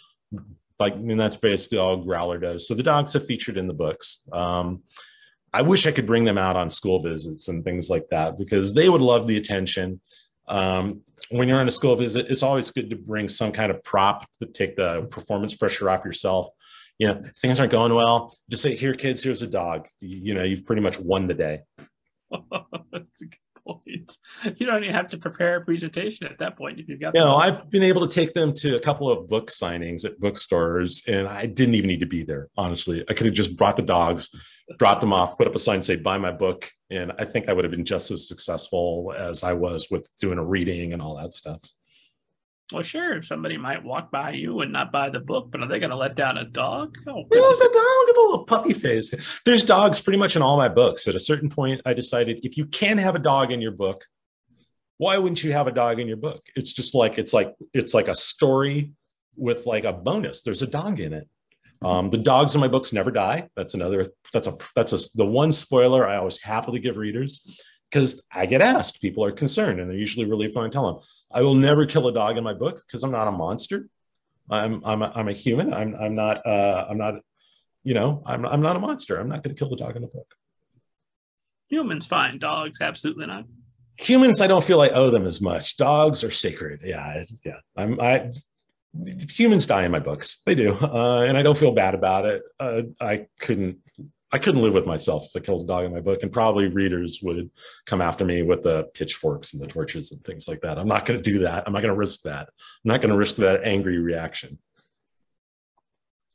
Like, I mean, that's basically all Growler does. So the dogs have featured in the books. Um, I wish I could bring them out on school visits and things like that because they would love the attention. Um, when you're on a school visit, it's always good to bring some kind of prop to take the performance pressure off yourself. You know, things aren't going well. Just say, "Here, kids, here's a dog." You, you know, you've pretty much won the day. [LAUGHS] That's a good point. You don't even have to prepare a presentation at that point if you've got. You know, I've been able to take them to a couple of book signings at bookstores, and I didn't even need to be there. Honestly, I could have just brought the dogs, dropped them off, put up a sign, say "Buy my book," and I think I would have been just as successful as I was with doing a reading and all that stuff. Well, sure. Somebody might walk by you and not buy the book, but are they going to let down a dog? Oh, yeah, I don't get the little puppy face. There's dogs pretty much in all my books. At a certain point, I decided if you can have a dog in your book, why wouldn't you have a dog in your book? It's just like it's like it's like a story with like a bonus. There's a dog in it. Um, the dogs in my books never die. That's another. That's a. That's a. The one spoiler I always happily give readers because I get asked. People are concerned, and they're usually relieved when I tell them I will never kill a dog in my book because I'm not a monster. I'm I'm a, I'm a human. I'm I'm not uh, I'm not you know I'm I'm not a monster. I'm not going to kill the dog in the book. Humans fine, dogs absolutely not. Humans, I don't feel I owe them as much. Dogs are sacred. Yeah, yeah. I'm I humans die in my books. They do, uh, and I don't feel bad about it. Uh, I couldn't I couldn't live with myself if I killed a dog in my book, and probably readers would come after me with the pitchforks and the torches and things like that. I'm not going to do that. I'm not going to risk that. I'm not going to risk that angry reaction.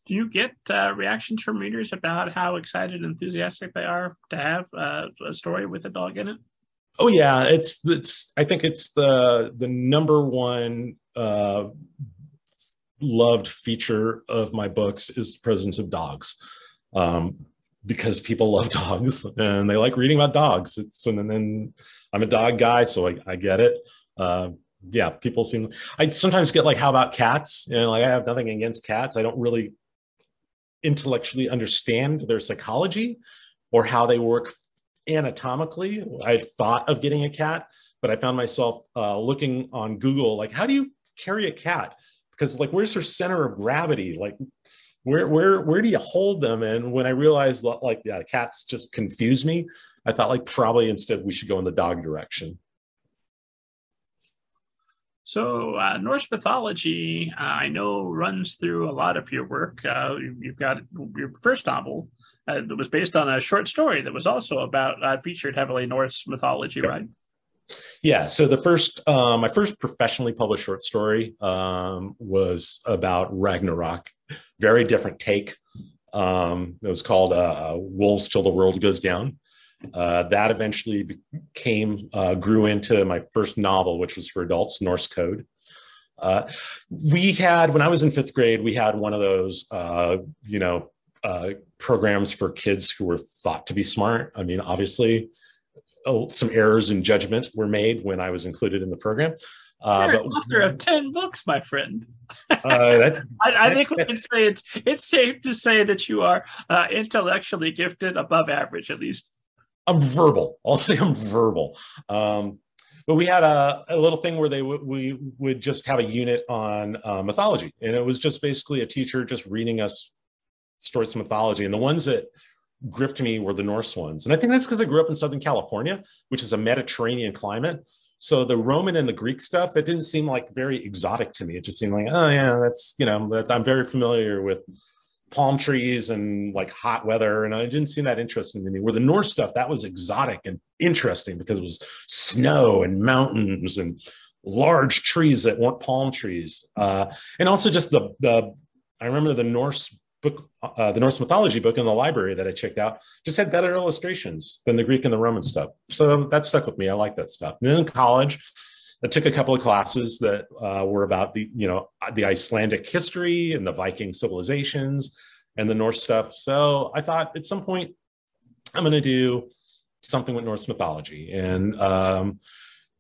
Do you get uh, reactions from readers about how excited and enthusiastic they are to have uh, a story with a dog in it? Oh yeah, it's it's. I think it's the the number one uh, loved feature of my books is the presence of dogs. Um, because people [LAUGHS] love dogs and they like reading about dogs. It's and then I'm a dog guy, so I, I get it. Uh, yeah, people seem. I sometimes get like, how about cats? Know, like I have nothing against cats. I don't really intellectually understand their psychology or how they work anatomically. I thought of getting a cat, but I found myself uh, looking on Google, like, how do you carry a cat? Because like, where's her center of gravity? Like, where where where do you hold them? And when I realized like yeah, cats just confuse me, I thought like probably instead we should go in the dog direction. So uh, Norse mythology, uh, I know, runs through a lot of your work. Uh, you've got your first novel uh, that was based on a short story that was also about uh, featured heavily Norse mythology, yep. right? Yeah. So the first, um, my first professionally published short story um, was about Ragnarok. Very different take. Um, it was called uh, uh, "Wolves Till the World Goes Down." Uh, that eventually became uh, grew into my first novel, which was for adults, Norse Code. Uh, we had when I was in fifth grade, we had one of those, uh, you know, programs for kids who were thought to be smart. I mean, obviously, oh, some errors in judgment were made when I was included in the program. Uh, You're but, author of ten books, my friend. uh, that, [LAUGHS] I, I, think we can say it's it's safe to say that you are uh, intellectually gifted, above average at least. I'm verbal. I'll say I'm verbal. Um, but we had a, a little thing where they w- we would just have a unit on uh, mythology, and it was just basically a teacher just reading us stories of mythology. And the ones that gripped me were the Norse ones. And I think that's because I grew up in Southern California, which is a Mediterranean climate. So the Roman and the Greek stuff, it didn't seem like very exotic to me. It just seemed like, oh yeah, that's, you know, that I'm very familiar with palm trees and like hot weather. And it didn't seem that interesting to me. Where the Norse stuff, that was exotic and interesting because it was snow and mountains and large trees that weren't palm trees. Uh, and also just the, the, I remember the Norse book, uh, the Norse mythology book in the library that I checked out, just had better illustrations than the Greek and the Roman stuff. So that stuck with me. I like that stuff. And then in college, I took a couple of classes that uh, were about the, you know, the Icelandic history and the Viking civilizations and the Norse stuff. So I thought at some point I'm going to do something with Norse mythology. And um,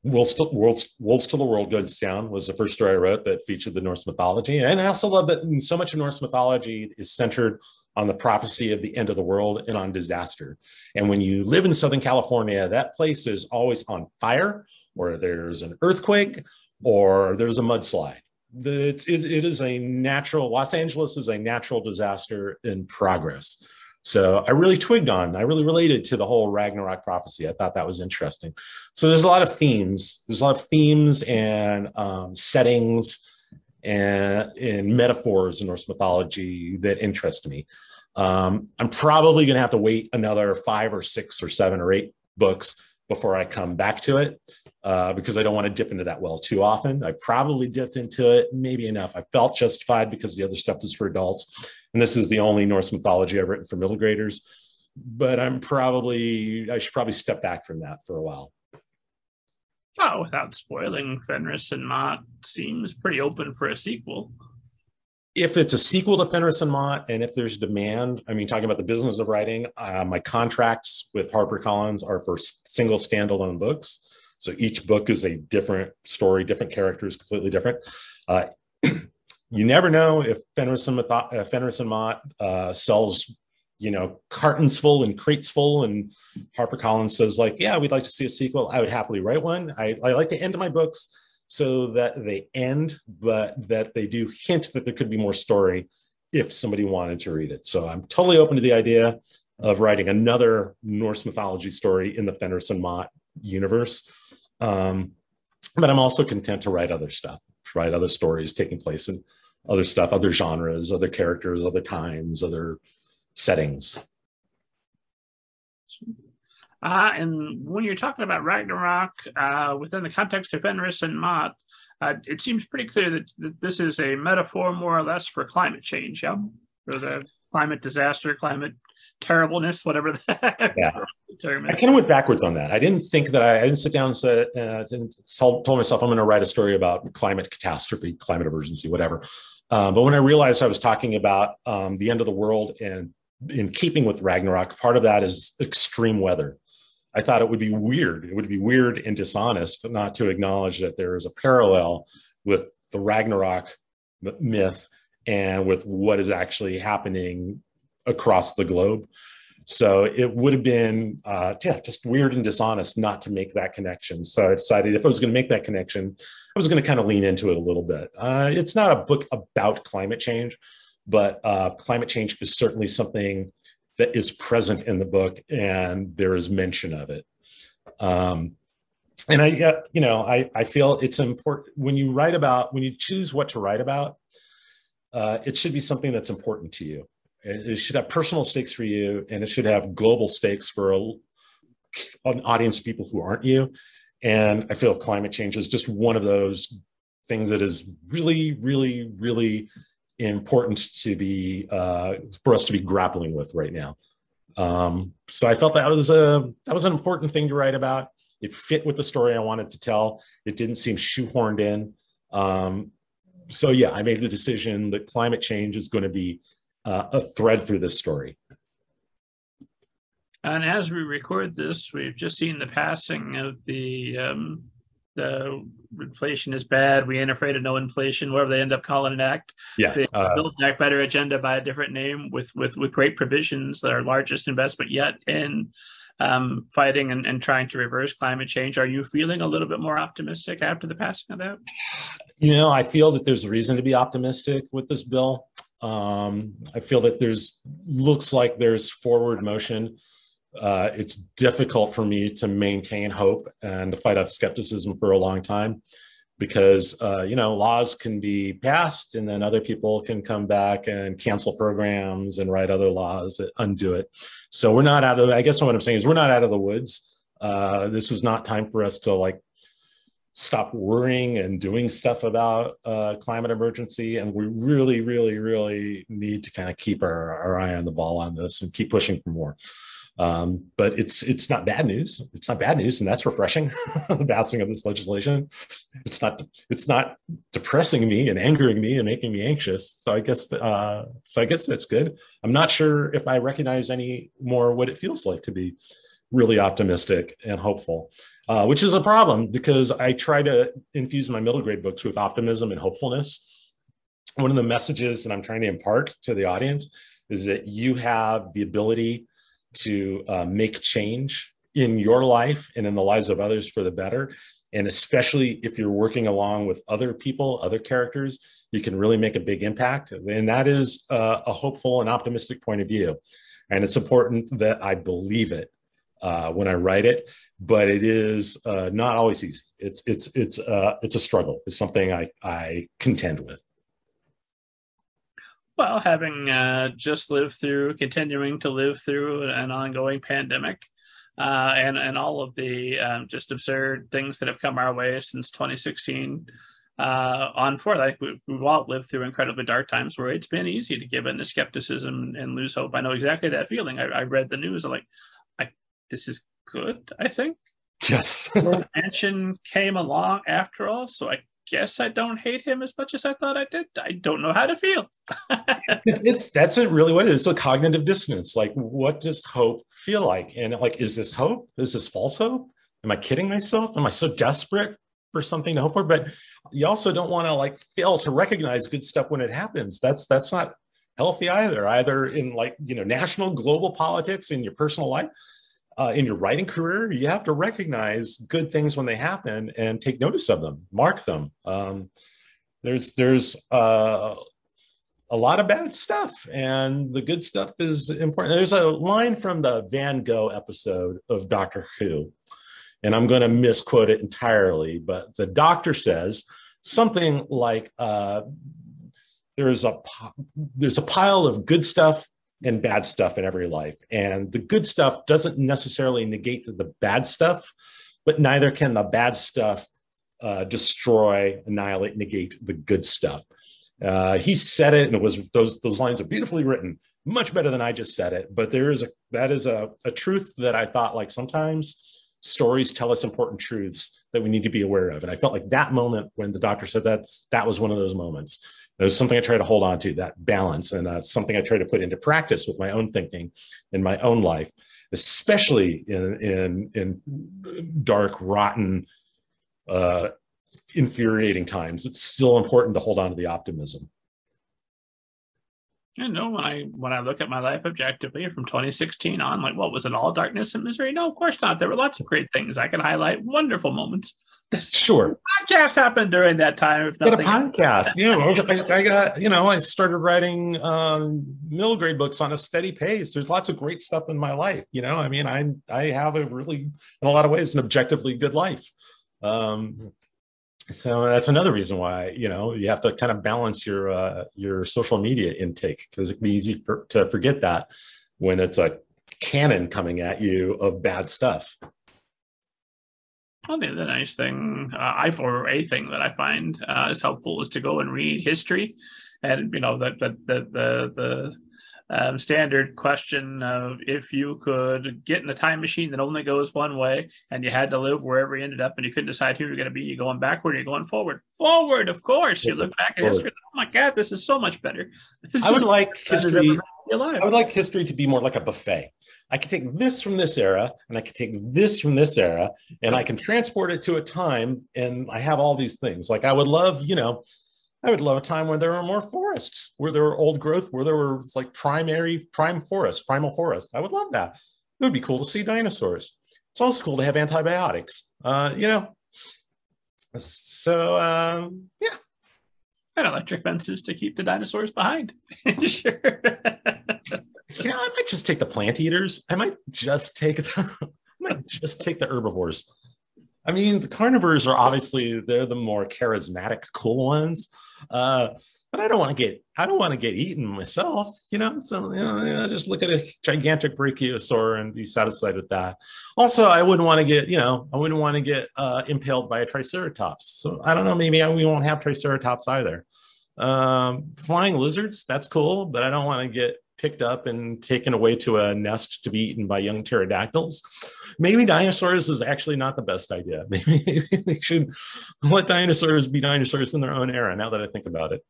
Wolves, Wolves, Wolves the World Goes Down was the first story I wrote that featured the Norse mythology. And I also love that so much of Norse mythology is centered on the prophecy of the end of the world and on disaster. And when you live in Southern California, that place is always on fire, or there's an earthquake, or there's a mudslide. It's, it, it is a natural, Los Angeles is a natural disaster in progress. So I really twigged on, I really related to the whole Ragnarok prophecy. I thought that was interesting. So there's a lot of themes. There's a lot of themes and um, settings and, and, metaphors in Norse mythology that interest me. Um, I'm probably going to have to wait another five or six or seven or eight books before I come back to it uh, because I don't want to dip into that well too often. I probably dipped into it maybe enough. I felt justified because the other stuff was for adults. And this is the only Norse mythology I've written for middle graders. But I'm probably, I should probably step back from that for a while. Oh, without spoiling, Fenris and Mott seems pretty open for a sequel. If it's a sequel to Fenris and Mott, and if there's demand, I mean, talking about the business of writing, uh, my contracts with HarperCollins are for single standalone books. So each book is a different story, different characters, completely different. Uh, [CLEARS THROAT] you never know if Fenris and, uh, Fenris and Mott uh, sells, you know, cartons full and crates full, and HarperCollins says like, yeah, we'd like to see a sequel. I would happily write one. I, I like to end my books so that they end, but that they do hint that there could be more story if somebody wanted to read it. So I'm totally open to the idea. of writing another Norse mythology story in the Fenris and Mott universe. Um, but I'm also content to write other stuff, write other stories taking place in other stuff, other genres, other characters, other times, other settings. Uh, and when you're talking about Ragnarok uh, within the context of Fenris and Mott, uh, it seems pretty clear that, that, this is a metaphor, more or less, for climate change, yeah, for the climate disaster, climate terribleness, whatever that [LAUGHS] yeah. term is. I kind of went backwards on that. I didn't think that I, I didn't sit down and said, uh, told, told myself I'm going to write a story about climate catastrophe, climate emergency, whatever. Um, but when I realized I was talking about um, the end of the world and in keeping with Ragnarok, part of that is extreme weather. I thought it would be weird. It would be weird and dishonest not to acknowledge that there is a parallel with the Ragnarok myth and with what is actually happening across the globe. So it would have been, uh, yeah, just weird and dishonest not to make that connection. So I decided if I was going to make that connection, I was going to kind of lean into it a little bit. Uh, it's not a book about climate change, but uh, climate change is certainly something that is present in the book and there is mention of it. Um, and I, you know, I, I feel it's important when you write about, when you choose what to write about, uh, it should be something that's important to you. It should have personal stakes for you and it should have global stakes for a, an audience of people who aren't you. And I feel climate change is just one of those things that is really, really, really important to be uh, for us to be grappling with right now. Um, so I felt that was a that was an important thing to write about. It fit with the story I wanted to tell. It didn't seem shoehorned in. Um, so yeah, I made the decision that climate change is going to be uh, a thread through this story. And as we record this, we've just seen the passing of the um, the inflation is bad. We ain't afraid of no inflation. Whatever they end up calling an act, yeah, they uh, build back better agenda by a different name with with with great provisions that are largest investment yet in um, fighting and, and trying to reverse climate change. Are you feeling a little bit more optimistic after the passing of that? You know, I feel that there's a reason to be optimistic with this bill. Um, I feel that there's looks like there's forward motion. Uh, it's difficult for me to maintain hope and to fight off skepticism for a long time because uh, you know laws can be passed and then other people can come back and cancel programs and write other laws that undo it. So we're not out of i guess what i'm saying is we're not out of the woods. Uh, this is not time for us to like stop worrying and doing stuff about uh, climate emergency and we really really really need to kind of keep our, our eye on the ball on this and keep pushing for more um, but it's it's not bad news. It's not bad news, and that's refreshing. [LAUGHS] the passing of this legislation. It's not it's not depressing me and angering me and making me anxious. So I guess uh, so I guess that's good. I'm not sure if I recognize any more what it feels like to be really optimistic and hopeful, uh, which is a problem because I try to infuse my middle grade books with optimism and hopefulness. One of the messages that I'm trying to impart to the audience is that you have the ability to uh, make change in your life and in the lives of others for the better. And especially if you're working along with other people, other characters, you can really make a big impact. And that is uh, a hopeful and optimistic point of view. And it's important that I believe it uh, when I write it, but it is uh, not always easy. It's it's it's uh, it's a struggle. It's something I I contend with. Well, having uh, just lived through, continuing to live through an ongoing pandemic, uh, and and all of the um, just absurd things that have come our way since 2016 uh, on forth. Like we, have all lived through incredibly dark times where it's been easy to give in to skepticism and lose hope. I know exactly that feeling. I, I read the news. I'm like, this is good. I think. Yes. [LAUGHS] Manchin came along after all, so I guess I don't hate him as much as I thought I did. I don't know how to feel. [LAUGHS] it's, it's, that's it really what it is. It's a cognitive dissonance. Like, what does hope feel like? And like, is this hope? Is this false hope? Am I kidding myself? Am I so desperate for something to hope for? But you also don't want to like fail to recognize good stuff when it happens. That's that's not healthy either. Either in like you know national, global politics in your personal life uh, in your writing career, you have to recognize good things when they happen and take notice of them, mark them. Um, there's there's uh, a lot of bad stuff, and the good stuff is important. There's a line from the Van Gogh episode of Doctor Who, and I'm going to misquote it entirely, but the doctor says something like, uh, "There's a there's a pile of good stuff and bad stuff in every life, and the good stuff doesn't necessarily negate the bad stuff, but neither can the bad stuff uh, destroy, annihilate, negate the good stuff." Uh, he said it, and it was those those lines are beautifully written, much better than I just said it. But there is a that is a, a truth that I thought like sometimes stories tell us important truths that we need to be aware of. And I felt like that moment when the doctor said that, that was one of those moments. It was something I try to hold on to, that balance, and uh, something I try to put into practice with my own thinking in my own life, especially in in, in dark, rotten, uh, infuriating times. It's still important to hold on to the optimism. I know when I when I look at my life objectively from 2016 on, like, what was it all darkness and misery? No, of course not. There were lots of great things. I can highlight wonderful moments. This [LAUGHS] sure podcast happened during that time. If nothing, a podcast. yeah, I, I, got you know I started writing um, middle grade books on a steady pace. There's lots of great stuff in my life. You know, I mean, I I have a really in a lot of ways an objectively good life. Um, so that's another reason why you know you have to kind of balance your uh, your social media intake because it can be easy for, to forget that when it's a cannon coming at you of bad stuff. Well, the, the nice thing, uh, I for a thing that I find uh, is helpful is to go and read history, and you know that the the the, the um, standard question of if you could get in a time machine that only goes one way and you had to live wherever you ended up and you couldn't decide who you're going to be, you're going backward or you going forward? Forward, of course. You look back at history. Oh my God, this is so much better. [LAUGHS] This I would like history. I would like history to be more like a buffet. I can take this from this era and I can take this from this era and I can transport it to a time and I have all these things. Like I would love, you know, I would love a time when there were more forests, where there were old growth, where there was like primary, prime forest, primal forest. I would love that. It would be cool to see dinosaurs. It's also cool to have antibiotics. Uh, you know, so um, yeah. And electric fences to keep the dinosaurs behind. [LAUGHS] sure. You know, I might just take the plant eaters. I might just take the, [LAUGHS] I might just take the herbivores. I mean, the carnivores are obviously they're the more charismatic, cool ones. Uh, but I don't want to get I don't want to get eaten myself, you know. So you know, just look at a gigantic brachiosaur and be satisfied with that. Also, I wouldn't want to get you know I wouldn't want to get uh, impaled by a triceratops. So I don't know. Maybe we won't have triceratops either. Um, flying lizards, that's cool, but I don't want to get picked up and taken away to a nest to be eaten by young pterodactyls. Maybe dinosaurs is actually not the best idea. [LAUGHS] Maybe they should let dinosaurs be dinosaurs in their own era, now that I think about it.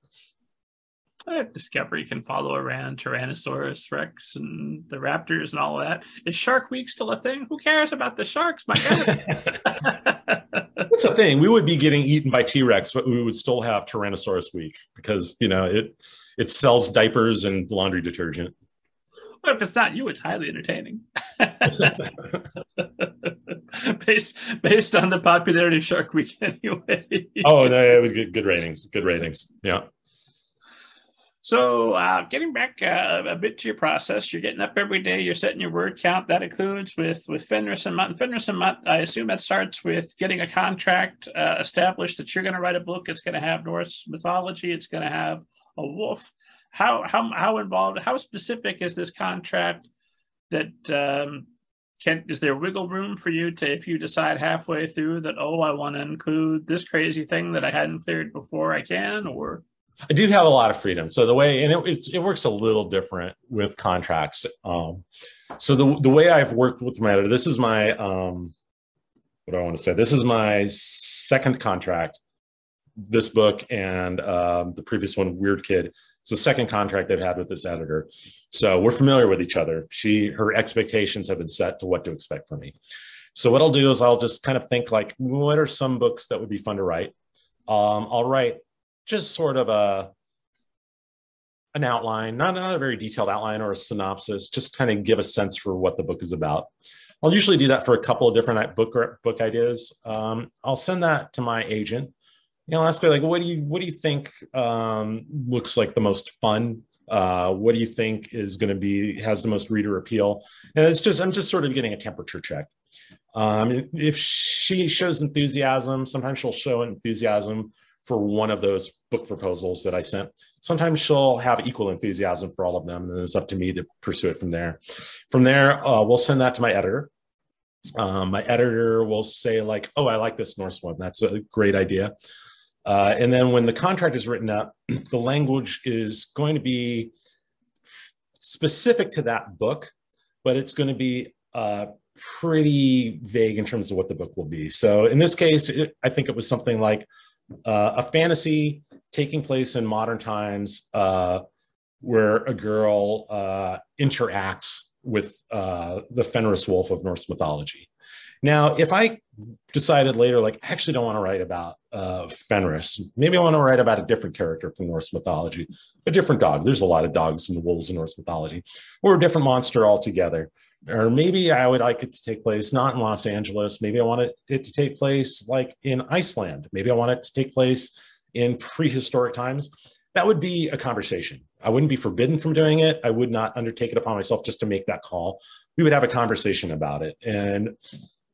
Discovery can follow around Tyrannosaurus Rex and the raptors and all that. Is Shark Week still a thing? Who cares about the sharks? My God. [LAUGHS] [LAUGHS] That's the thing. We would be getting eaten by T Rex, but we would still have Tyrannosaurus Week because you know it it sells diapers and laundry detergent. But if it's not you, it's highly entertaining. [LAUGHS] based based on the popularity of Shark Week, [LAUGHS] anyway. oh no, it was good, good ratings. Good ratings. Yeah. So, uh, getting back uh, a bit to your process, you're getting up every day. You're setting your word count. That includes with with Fenris and Mott. Fenris and Mott, I assume that starts with getting a contract uh, established that you're going to write a book. It's going to have Norse mythology. It's going to have a wolf. How how how involved? How specific is this contract? That um, can is there wiggle room for you to if you decide halfway through that oh I want to include this crazy thing that I hadn't cleared before I can or I do have a lot of freedom. So the way, and it, it works a little different with contracts. Um, so the, the way I've worked with my editor, this is my, um, what do I want to say? This is my second contract. This book and um, the previous one, Weird Kid, it's the second contract I've had with this editor. So we're familiar with each other. She, her expectations have been set to what to expect from me. So what I'll do is I'll just kind of think like, what are some books that would be fun to write? Um, I'll write just sort of a an outline, not, not a very detailed outline or a synopsis, just kind of give a sense for what the book is about. I'll usually do that for a couple of different book book ideas. Um, I'll send that to my agent. you know, ask her like, what do you what do you think um, looks like the most fun? Uh, what do you think is going to be has the most reader appeal? And it's just I'm just sort of getting a temperature check. Um, if she shows enthusiasm, sometimes she'll show enthusiasm for one of those book proposals that I sent. Sometimes she'll have equal enthusiasm for all of them, and it's up to me to pursue it from there. From there, uh, we'll send that to my editor. Um, my editor will say like, "Oh, I like this Norse one. That's a great idea." Uh, and then when the contract is written up, [CLEARS THROAT] the language is going to be specific to that book, but it's going to be uh, pretty vague in terms of what the book will be. So in this case, it, I think it was something like uh, a fantasy taking place in modern times uh, where a girl uh, interacts with uh, the Fenris wolf of Norse mythology. Now, if I decided later, like, I actually don't want to write about uh, Fenris, maybe I want to write about a different character from Norse mythology, a different dog. There's a lot of dogs and wolves in Norse mythology, or a different monster altogether. Or maybe I would like it to take place not in Los Angeles. Maybe I want it to take place like in Iceland. Maybe I want it to take place in prehistoric times. That would be a conversation. I wouldn't be forbidden from doing it. I would not undertake it upon myself just to make that call. We would have a conversation about it. And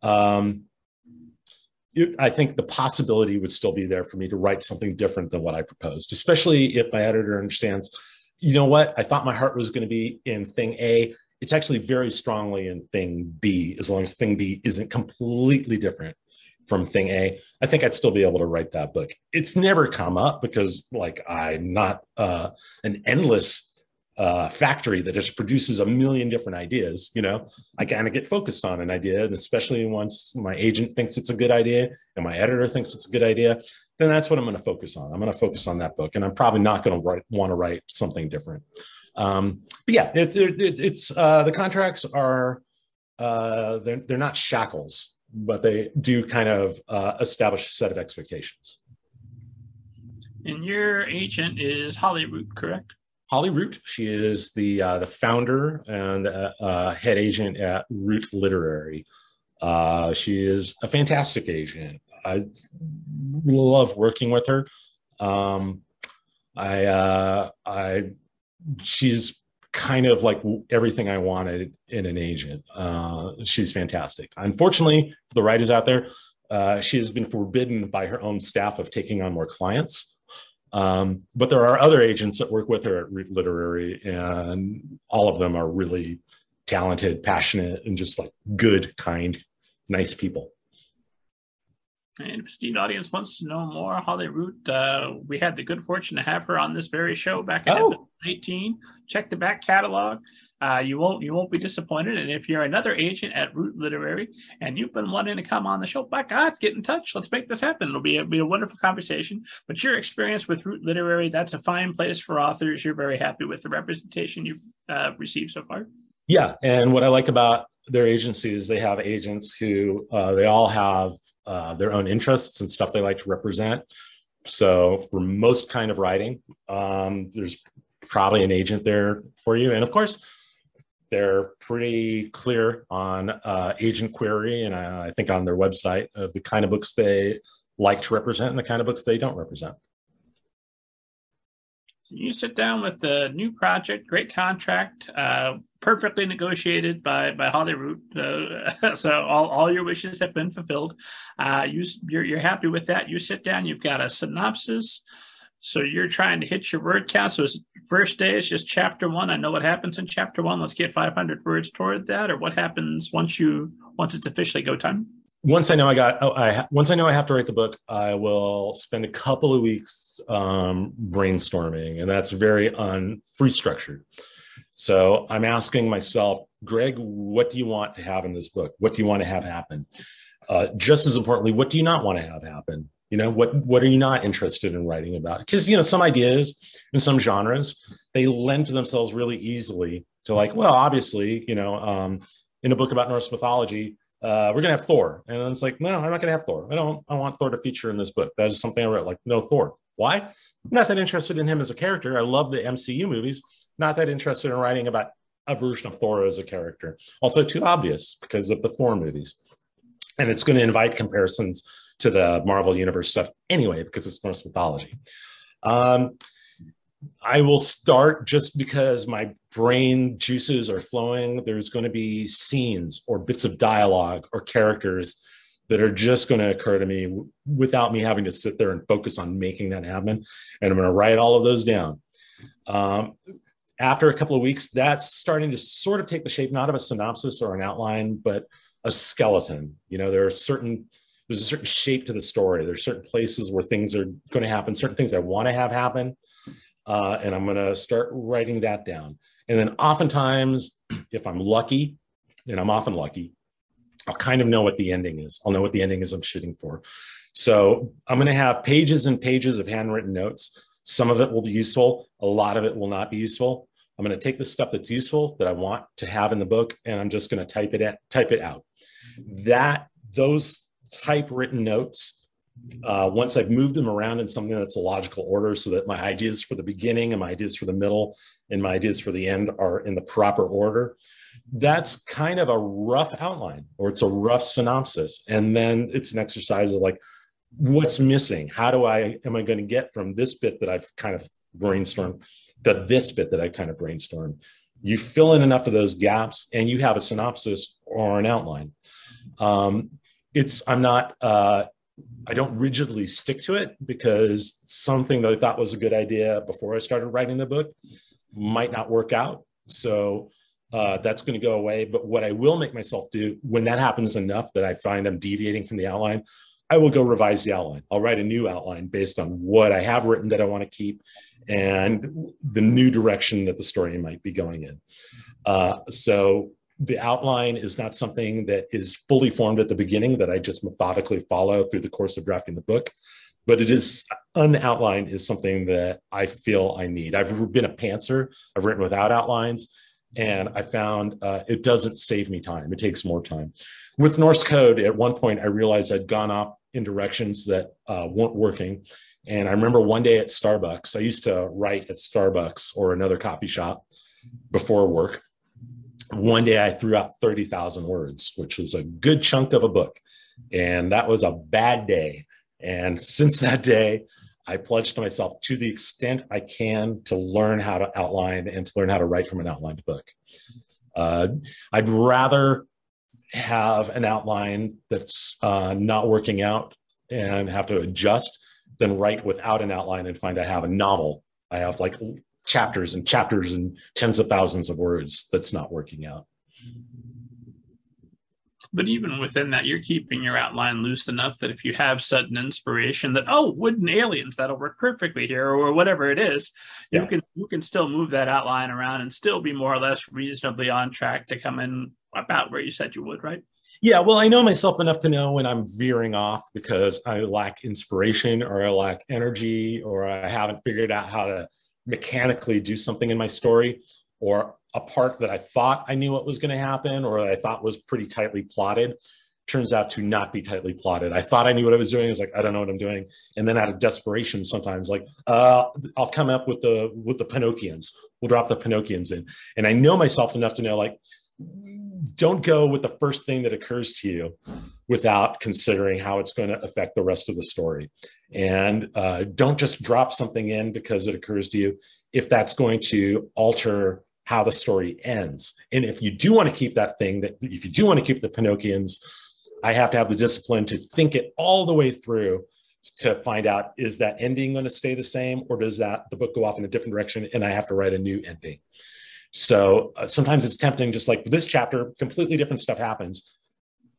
um, it, I think the possibility would still be there for me to write something different than what I proposed, especially if my editor understands, you know what, I thought my heart was going to be in thing A. It's actually very strongly in thing B, as long as thing B isn't completely different from thing A, I think I'd still be able to write that book. It's never come up because like I'm not uh, an endless uh, factory that just produces a million different ideas. You know, I kind of get focused on an idea, and especially once my agent thinks it's a good idea and my editor thinks it's a good idea, then that's what I'm going to focus on. I'm going to focus on that book, and I'm probably not going to want to write something different. Um, but yeah, it's it, it's uh, the contracts are uh, they're they're not shackles but they do kind of uh, establish a set of expectations. And your agent is Holly Root, correct? Holly Root. She is the uh, the founder and uh, uh head agent at Root Literary. Uh, she is a fantastic agent. I love working with her. Um, I uh, I she's kind of like everything I wanted in an agent. Uh, she's fantastic. Unfortunately, for the writers out there, uh, she has been forbidden by her own staff of taking on more clients. Um, but there are other agents that work with her at Root Literary, and all of them are really talented, passionate, and just like good, kind, nice people. And if a esteemed audience wants to know more, Holly Root, uh, we had the good fortune to have her on this very show back in oh. 18. Check the back catalog. Uh, you won't you won't be disappointed. And if you're another agent at Root Literary and you've been wanting to come on the show, by God, get in touch. Let's make this happen. It'll be a, be a wonderful conversation. But your experience with Root Literary, that's a fine place for authors. You're very happy with the representation you've uh, received so far. Yeah, and what I like about their agency is they have agents who uh, they all have uh, their own interests and stuff they like to represent. So for most kind of writing, um, there's probably an agent there for you. And of course, they're pretty clear on uh, AgentQuery and uh, I think on their website of the kind of books they like to represent and the kind of books they don't represent. You sit down with the new project, great contract, uh, perfectly negotiated by by Holly Root. Uh, [LAUGHS] so all, all your wishes have been fulfilled. Uh, you you're, you're happy with that. You sit down. You've got a synopsis. So you're trying to hit your word count. So first day is just chapter one. I know what happens in chapter one. Let's get 500 words toward that. Or what happens once you once it's officially go time? Once I know I got, oh, I once I know I have to write the book, I will spend a couple of weeks um, brainstorming, and that's very un free structured. So I'm asking myself, Greg, what do you want to have in this book? What do you want to have happen? Uh, just as importantly, what do you not want to have happen? You know, what what are you not interested in writing about? Because you know, some ideas in some genres they lend to themselves really easily to like, well, obviously, you know, um, in a book about Norse mythology, uh, we're gonna have Thor, and it's like, no, I'm not gonna have Thor. I don't. I want Thor to feature in this book. That is something I wrote. Like, no Thor. Why? Not that interested in him as a character. I love the MCU movies. Not that interested in writing about a version of Thor as a character. Also, too obvious because of the Thor movies, and it's going to invite comparisons to the Marvel Universe stuff anyway, because it's Norse mythology. Um, I will start just because my brain juices are flowing. There's going to be scenes or bits of dialogue or characters that are just going to occur to me without me having to sit there and focus on making that happen. And I'm going to write all of those down. Um, after a couple of weeks, that's starting to sort of take the shape not of a synopsis or an outline, but a skeleton. You know, there are certain there's a certain shape to the story. There's certain places where things are going to happen, certain things I want to have happen, uh, and I'm going to start writing that down. And then oftentimes, [CLEARS THROAT] if I'm lucky, and I'm often lucky, I'll kind of know what the ending is. I'll know what the ending is I'm shooting for. So I'm going to have pages and pages of handwritten notes. Some of it will be useful. A lot of it will not be useful. I'm going to take the stuff that's useful that I want to have in the book, and I'm just going to type it at, type it out. That those typewritten notes, uh, once I've moved them around in something that's a logical order, so that my ideas for the beginning and my ideas for the middle and my ideas for the end are in the proper order. That's kind of a rough outline, or it's a rough synopsis, and then it's an exercise of like, what's missing? How do I am I going to get from this bit that I've kind of brainstormed to this bit that I kind of brainstormed? You fill in enough of those gaps, and you have a synopsis or an outline. Um, it's I'm not uh, I don't rigidly stick to it because something that I thought was a good idea before I started writing the book might not work out. So uh, that's going to go away. But what I will make myself do when that happens enough that I find I'm deviating from the outline, I will go revise the outline. I'll write a new outline based on what I have written that I want to keep and the new direction that the story might be going in. Uh, so the outline is not something that is fully formed at the beginning that I just methodically follow through the course of drafting the book. But it is an outline is something that I feel I need. I've been a pantser. I've written without outlines, and I found uh, it doesn't save me time. It takes more time. With Norse code, at one point I realized I'd gone off in directions that uh, weren't working. And I remember one day at Starbucks, I used to write at Starbucks or another coffee shop before work one day I threw out 30,000 words, which was a good chunk of a book. And that was a bad day. And [LAUGHS] since that day, I pledged to myself to the extent I can to learn how to outline and to learn how to write from an outlined book. Uh, I'd rather have an outline that's uh, not working out and have to adjust than write without an outline and find I have a novel. I have like chapters and chapters and tens of thousands of words that's not working out. But even within that, you're keeping your outline loose enough that if you have sudden inspiration that, oh, wooden aliens, that'll work perfectly here, or whatever it is, yeah. you can you can still move that outline around and still be more or less reasonably on track to come in about where you said you would, right? Yeah, well, I know myself enough to know when I'm veering off because I lack inspiration or I lack energy or I haven't figured out how to mechanically do something in my story or a part that I thought I knew what was going to happen or I thought was pretty tightly plotted turns out to not be tightly plotted. I thought I knew what I was doing. I was like, I don't know what I'm doing. And then out of desperation, sometimes like, uh, I'll come up with the, with the Pinocchians. We'll drop the Pinocchians in. And I know myself enough to know like, don't go with the first thing that occurs to you without considering how it's going to affect the rest of the story. And uh, don't just drop something in because it occurs to you if that's going to alter how the story ends. And if you do want to keep that thing, that if you do want to keep the Pinocchians, I have to have the discipline to think it all the way through to find out is that ending going to stay the same or does that the book go off in a different direction and I have to write a new ending. So uh, sometimes it's tempting, just like this chapter, completely different stuff happens,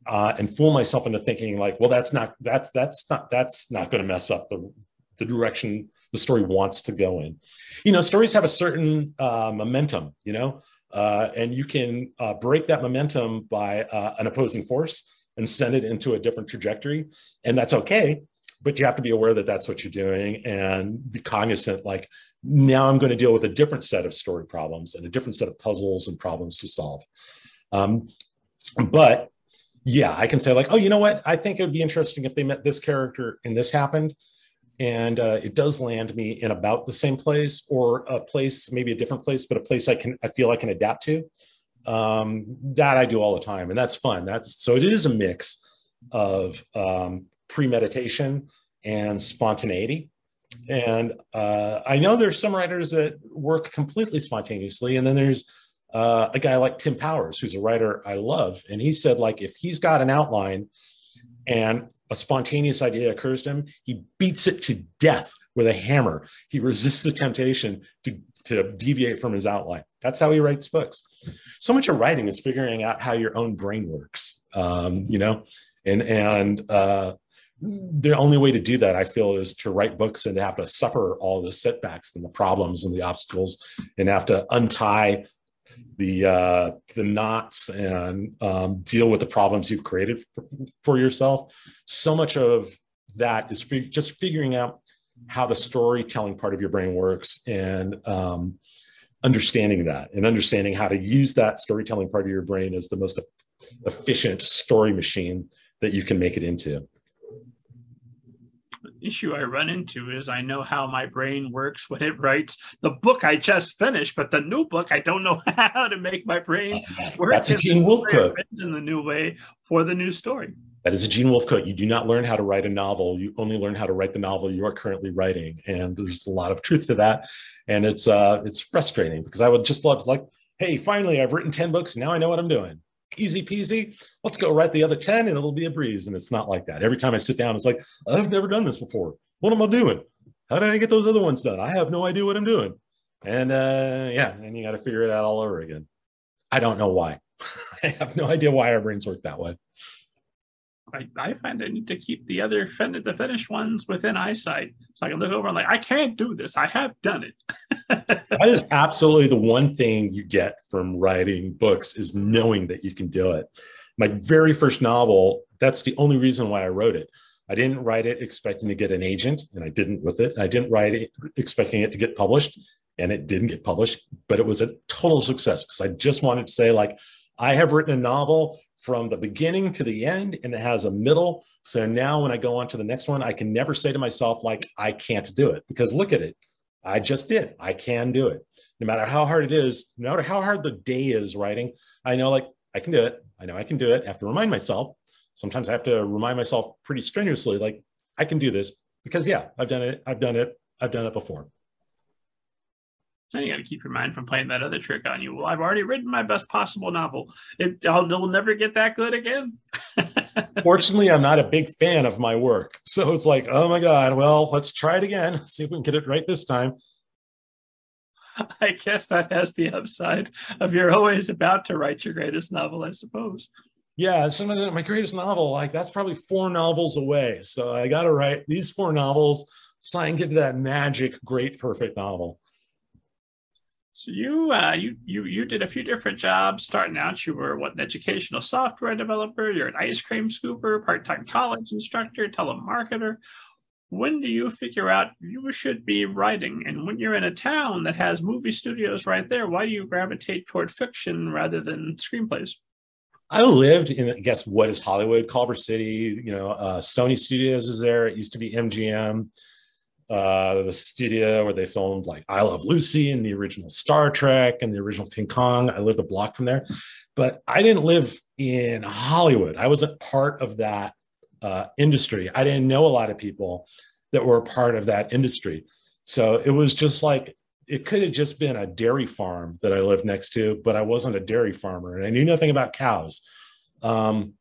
uh, and fool myself into thinking like, well, that's not that's that's not that's not going to mess up the the direction the story wants to go in. You know, stories have a certain uh, momentum. You know, uh, and you can uh, break that momentum by uh, an opposing force and send it into a different trajectory, and that's okay but you have to be aware that that's what you're doing and be cognizant like now i'm going to deal with a different set of story problems and a different set of puzzles and problems to solve um, but yeah i can say like oh you know what? I think it would be interesting if they met this character and this happened. And uh, it does land me in about the same place or a place maybe a different place but a place i can i feel i can adapt to. Um, that i do all the time and that's fun. That's so it is a mix of um, premeditation and spontaneity. And uh, I know there's some writers that work completely spontaneously, and then there's uh, a guy like Tim Powers, who's a writer I love, and he said like if he's got an outline and a spontaneous idea occurs to him, he beats it to death with a hammer. He resists the temptation to to deviate from his outline. That's how he writes books. So much of writing is figuring out how your own brain works, um, you know, and and uh, the only way to do that, I feel, is to write books and to have to suffer all the setbacks and the problems and the obstacles, and have to untie the uh, the knots and um, deal with the problems you've created for, for yourself. So much of that is fig- just figuring out how the storytelling part of your brain works and um, understanding that and understanding how to use that storytelling part of your brain as the most efficient story machine that you can make it into issue I run into is I know how my brain works when it writes the book I just finished, but the new book I don't know [LAUGHS] how to make my brain [LAUGHS] work. That's a Gene Wolfe quote. In the new way for the new story. That is a Gene Wolfe quote. You do not learn how to write a novel. You only learn how to write the novel you are currently writing. And there's a lot of truth to that. And it's uh it's frustrating because I would just love to like, hey, finally I've written 10 books. Now I know what I'm doing. Easy peasy. Let's go write the other 10 and it'll be a breeze. And it's not like that. Every time I sit down, it's like, I've never done this before. What am I doing? How did I get those other ones done? I have no idea what I'm doing. And uh yeah, and you got to figure it out all over again. I don't know why. [LAUGHS] I have no idea why our brains work that way. I, I find I need to keep the other fin- the finished ones within eyesight, so I can look over and like I can't do this. I have done it. [LAUGHS] that is absolutely the one thing you get from writing books is knowing that you can do it. My very first novel, that's the only reason why I wrote it. I didn't write it expecting to get an agent, and I didn't with it. I didn't write it expecting it to get published, and it didn't get published. But it was a total success because I just wanted to say, like, I have written a novel from the beginning to the end and it has a middle. So now when I go on to the next one, I can never say to myself, like, I can't do it because look at it. I just did. I can do it. No matter how hard it is, no matter how hard the day is writing, I know like I can do it. I know I can do it. I have to remind myself. Sometimes I have to remind myself pretty strenuously, like, I can do this because yeah, I've done it. I've done it. I've done it before. Then you got to keep your mind from playing that other trick on you. Well, I've already written my best possible novel. It, I'll, it'll never get that good again. [LAUGHS] Fortunately, I'm not a big fan of my work. So it's like, oh my God, well, let's try it again. [LAUGHS] See if we can get it right this time. I guess that has the upside of you're always about to write your greatest novel, I suppose. Yeah, some of the, my greatest novel, like that's probably four novels away. So I got to write these four novels so I can get to that magic, great, perfect novel. So you uh, you you you did a few different jobs. Starting out, you were what an educational software developer. You're an ice cream scooper, part-time college instructor, telemarketer. When do you figure out you should be writing? And when you're in a town that has movie studios right there, why do you gravitate toward fiction rather than screenplays? I lived in, I guess, what is Hollywood, Culver City. You know, uh, Sony Studios is there. It used to be MGM uh, the studio where they filmed like I Love Lucy and the original Star Trek and the original King Kong. I lived a block from there, but I didn't live in Hollywood. I wasn't part of that uh, industry. I didn't know a lot of people that were part of that industry. So it was just like it could have just been a dairy farm that I lived next to, but I wasn't a dairy farmer and I knew nothing about cows. Um,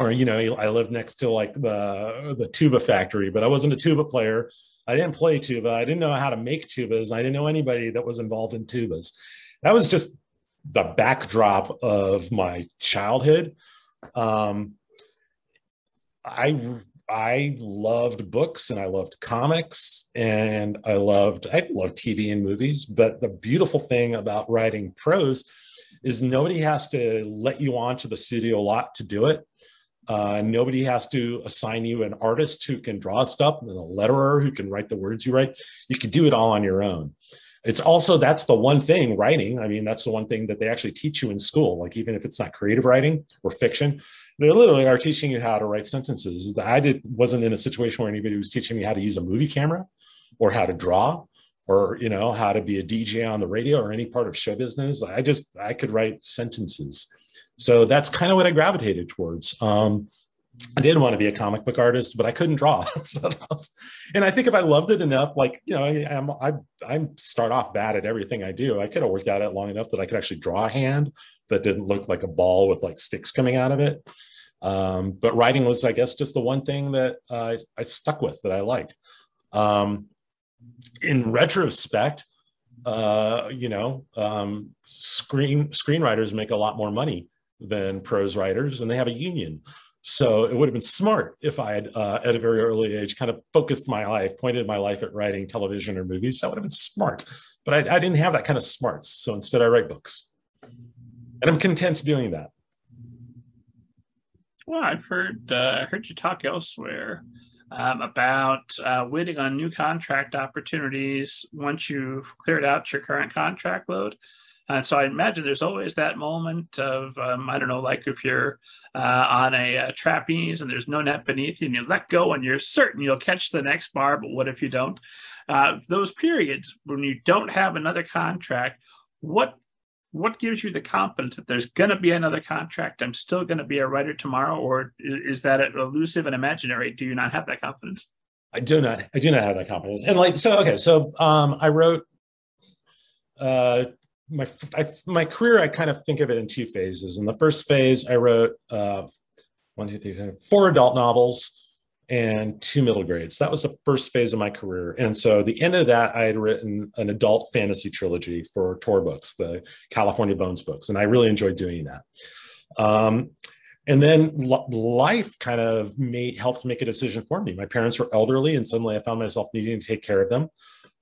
or you know, I lived next to like the the tuba factory, but I wasn't a tuba player. I didn't play tuba. I didn't know how to make tubas. I didn't know anybody that was involved in tubas. That was just the backdrop of my childhood. Um, I I loved books and I loved comics and I loved I loved TV and movies. But the beautiful thing about writing prose is nobody has to let you onto the studio lot to do it. Uh, nobody has to assign you an artist who can draw stuff and a letterer who can write the words you write. You can do it all on your own. It's also that's the one thing writing. I mean, that's the one thing that they actually teach you in school. Like even if it's not creative writing or fiction, they literally are teaching you how to write sentences. I did wasn't in a situation where anybody was teaching me how to use a movie camera or how to draw or you know how to be a DJ on the radio or any part of show business. I just I could write sentences so that's kind of what I gravitated towards. Um, I did want to be a comic book artist, but I couldn't draw. [LAUGHS] so was, and I think if I loved it enough, like you know, I, am I I start off bad at everything I do. I could have worked at it long enough that I could actually draw a hand that didn't look like a ball with like sticks coming out of it. Um, but writing was, I guess, just the one thing that uh, I stuck with that I liked. Um, in retrospect, uh, you know, um, screen screenwriters make a lot more money than prose writers, and they have a union. So it would have been smart if I had, uh, at a very early age, kind of focused my life, pointed my life at writing television or movies. That would have been smart, but I, I didn't have that kind of smarts. So instead, I write books, and I'm content doing that. Well, I've heard uh, heard you talk elsewhere um, about uh, waiting on new contract opportunities once you've cleared out your current contract load. And so I imagine there's always that moment of, um, I don't know, like if you're uh, on a, a, uh, trapeze and there's no net beneath you and you let go and you're certain you'll catch the next bar, but what if you don't? Uh, those periods when you don't have another contract, what what gives you the confidence that there's going to be another contract? I'm still going to be a writer tomorrow, or is that elusive and imaginary? Do you not have that confidence? I do not. I do not have that confidence. And like so, okay. So um, I wrote uh, my I, my career. I kind of think of it in two phases. In the first phase, I wrote uh, one, two, three, four adult novels and two middle grades. That was the first phase of my career. And so the end of that, I had written an adult fantasy trilogy for Tor Books, the California Bones books, and I really enjoyed doing that. Um, and then life kind of made helped make a decision for me. My parents were elderly, and suddenly I found myself needing to take care of them.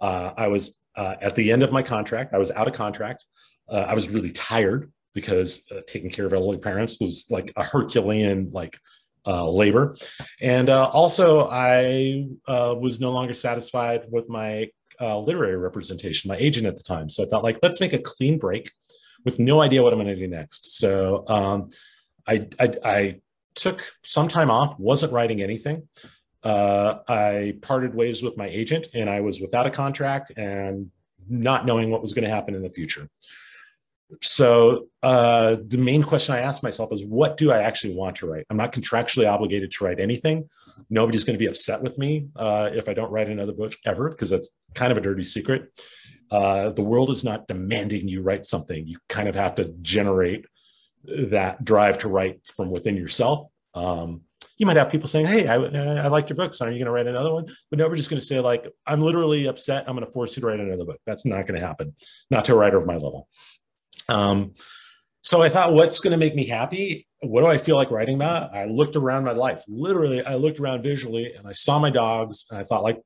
Uh, I was uh, at the end of my contract. I was out of contract. Uh, I was really tired because uh, taking care of elderly parents was like a Herculean like uh, labor. And uh, also, I uh, was no longer satisfied with my literary representation, my agent at the time. So I thought, like, let's make a clean break with no idea what I'm going to do next. So um, I, I, I, took some time off, wasn't writing anything. Uh, I parted ways with my agent, and I was without a contract and not knowing what was going to happen in the future so uh, the main question I ask myself is, what do I actually want to write? I'm not contractually obligated to write anything. Nobody's going to be upset with me uh, if I don't write another book ever, because that's kind of a dirty secret. Uh, the world is not demanding you write something. You kind of have to generate that drive to write from within yourself. Um, you might have people saying, "Hey, I, I like your books. Are you going to write another one?" But nobody's going to say, "Like, I'm literally upset. I'm going to force you to write another book." That's not going to happen. Not to a writer of my level. Um, so I thought, what's going to make me happy? What do I feel like writing about? I looked around my life. Literally, I looked around visually and I saw my dogs and I thought, like,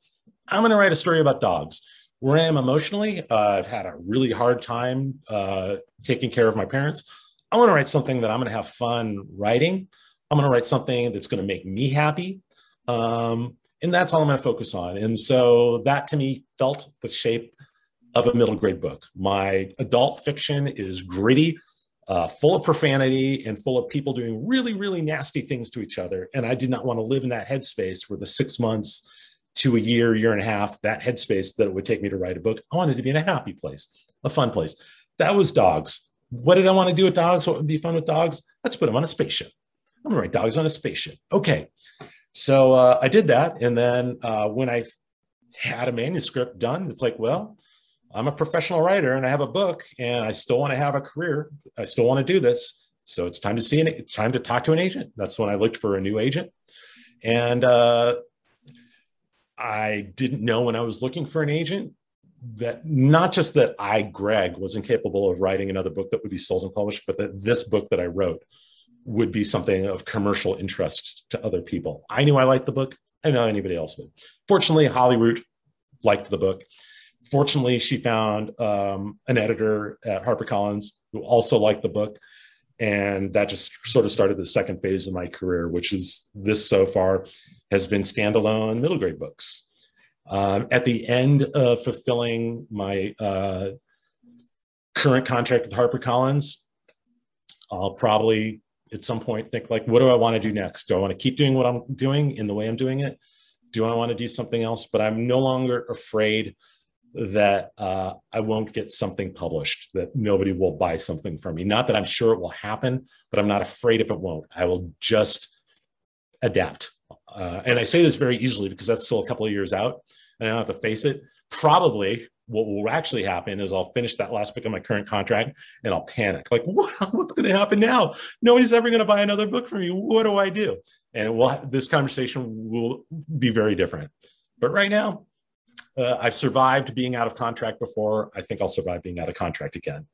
I'm going to write a story about dogs. Where I am emotionally, uh, I've had a really hard time uh, taking care of my parents. I want to write something that I'm going to have fun writing. I'm going to write something that's going to make me happy. Um, and that's all I'm going to focus on. And so that to me felt the shape of a middle grade book. My adult fiction is gritty, uh, full of profanity, and full of people doing really, really nasty things to each other. And I did not want to live in that headspace for the six months to a year, year and a half, that headspace that it would take me to write a book. I wanted to be in a happy place, a fun place. That was dogs. What did I want to do with dogs? What would be fun with dogs? Let's put them on a spaceship. I'm to write dogs on a spaceship. Okay. So uh, I did that. And then uh, when I had a manuscript done, it's like, well, I'm a professional writer and I have a book and I still want to have a career. I still want to do this. So it's time to see an time to talk to an agent. That's when I looked for a new agent. And uh, I didn't know when I was looking for an agent that not just that I, Greg, was incapable of writing another book that would be sold and published, but that this book that I wrote would be something of commercial interest to other people. I knew I liked the book. I know anybody else would. Fortunately, Holly Root liked the book fortunately, she found um, an editor at HarperCollins who also liked the book. And that just sort of started the second phase of my career, which is this so far has been standalone middle grade books. Um, at the end of fulfilling my uh, current contract with HarperCollins, I'll probably at some point think like, what do I want to do next? Do I want to keep doing what I'm doing in the way I'm doing it? Do I want to do something else? But I'm no longer afraid that uh, I won't get something published, that nobody will buy something from me. Not that I'm sure it will happen, but I'm not afraid if it won't. I will just adapt. Uh, and I say this very easily because that's still a couple of years out, and I don't have to face it. Probably what will actually happen is I'll finish that last book of my current contract and I'll panic. Like, [LAUGHS] what, what's going to happen now? Nobody's ever going to buy another book from me. What do I do? And will this conversation will be very different. But right now, uh, I've survived being out of contract before. I think I'll survive being out of contract again.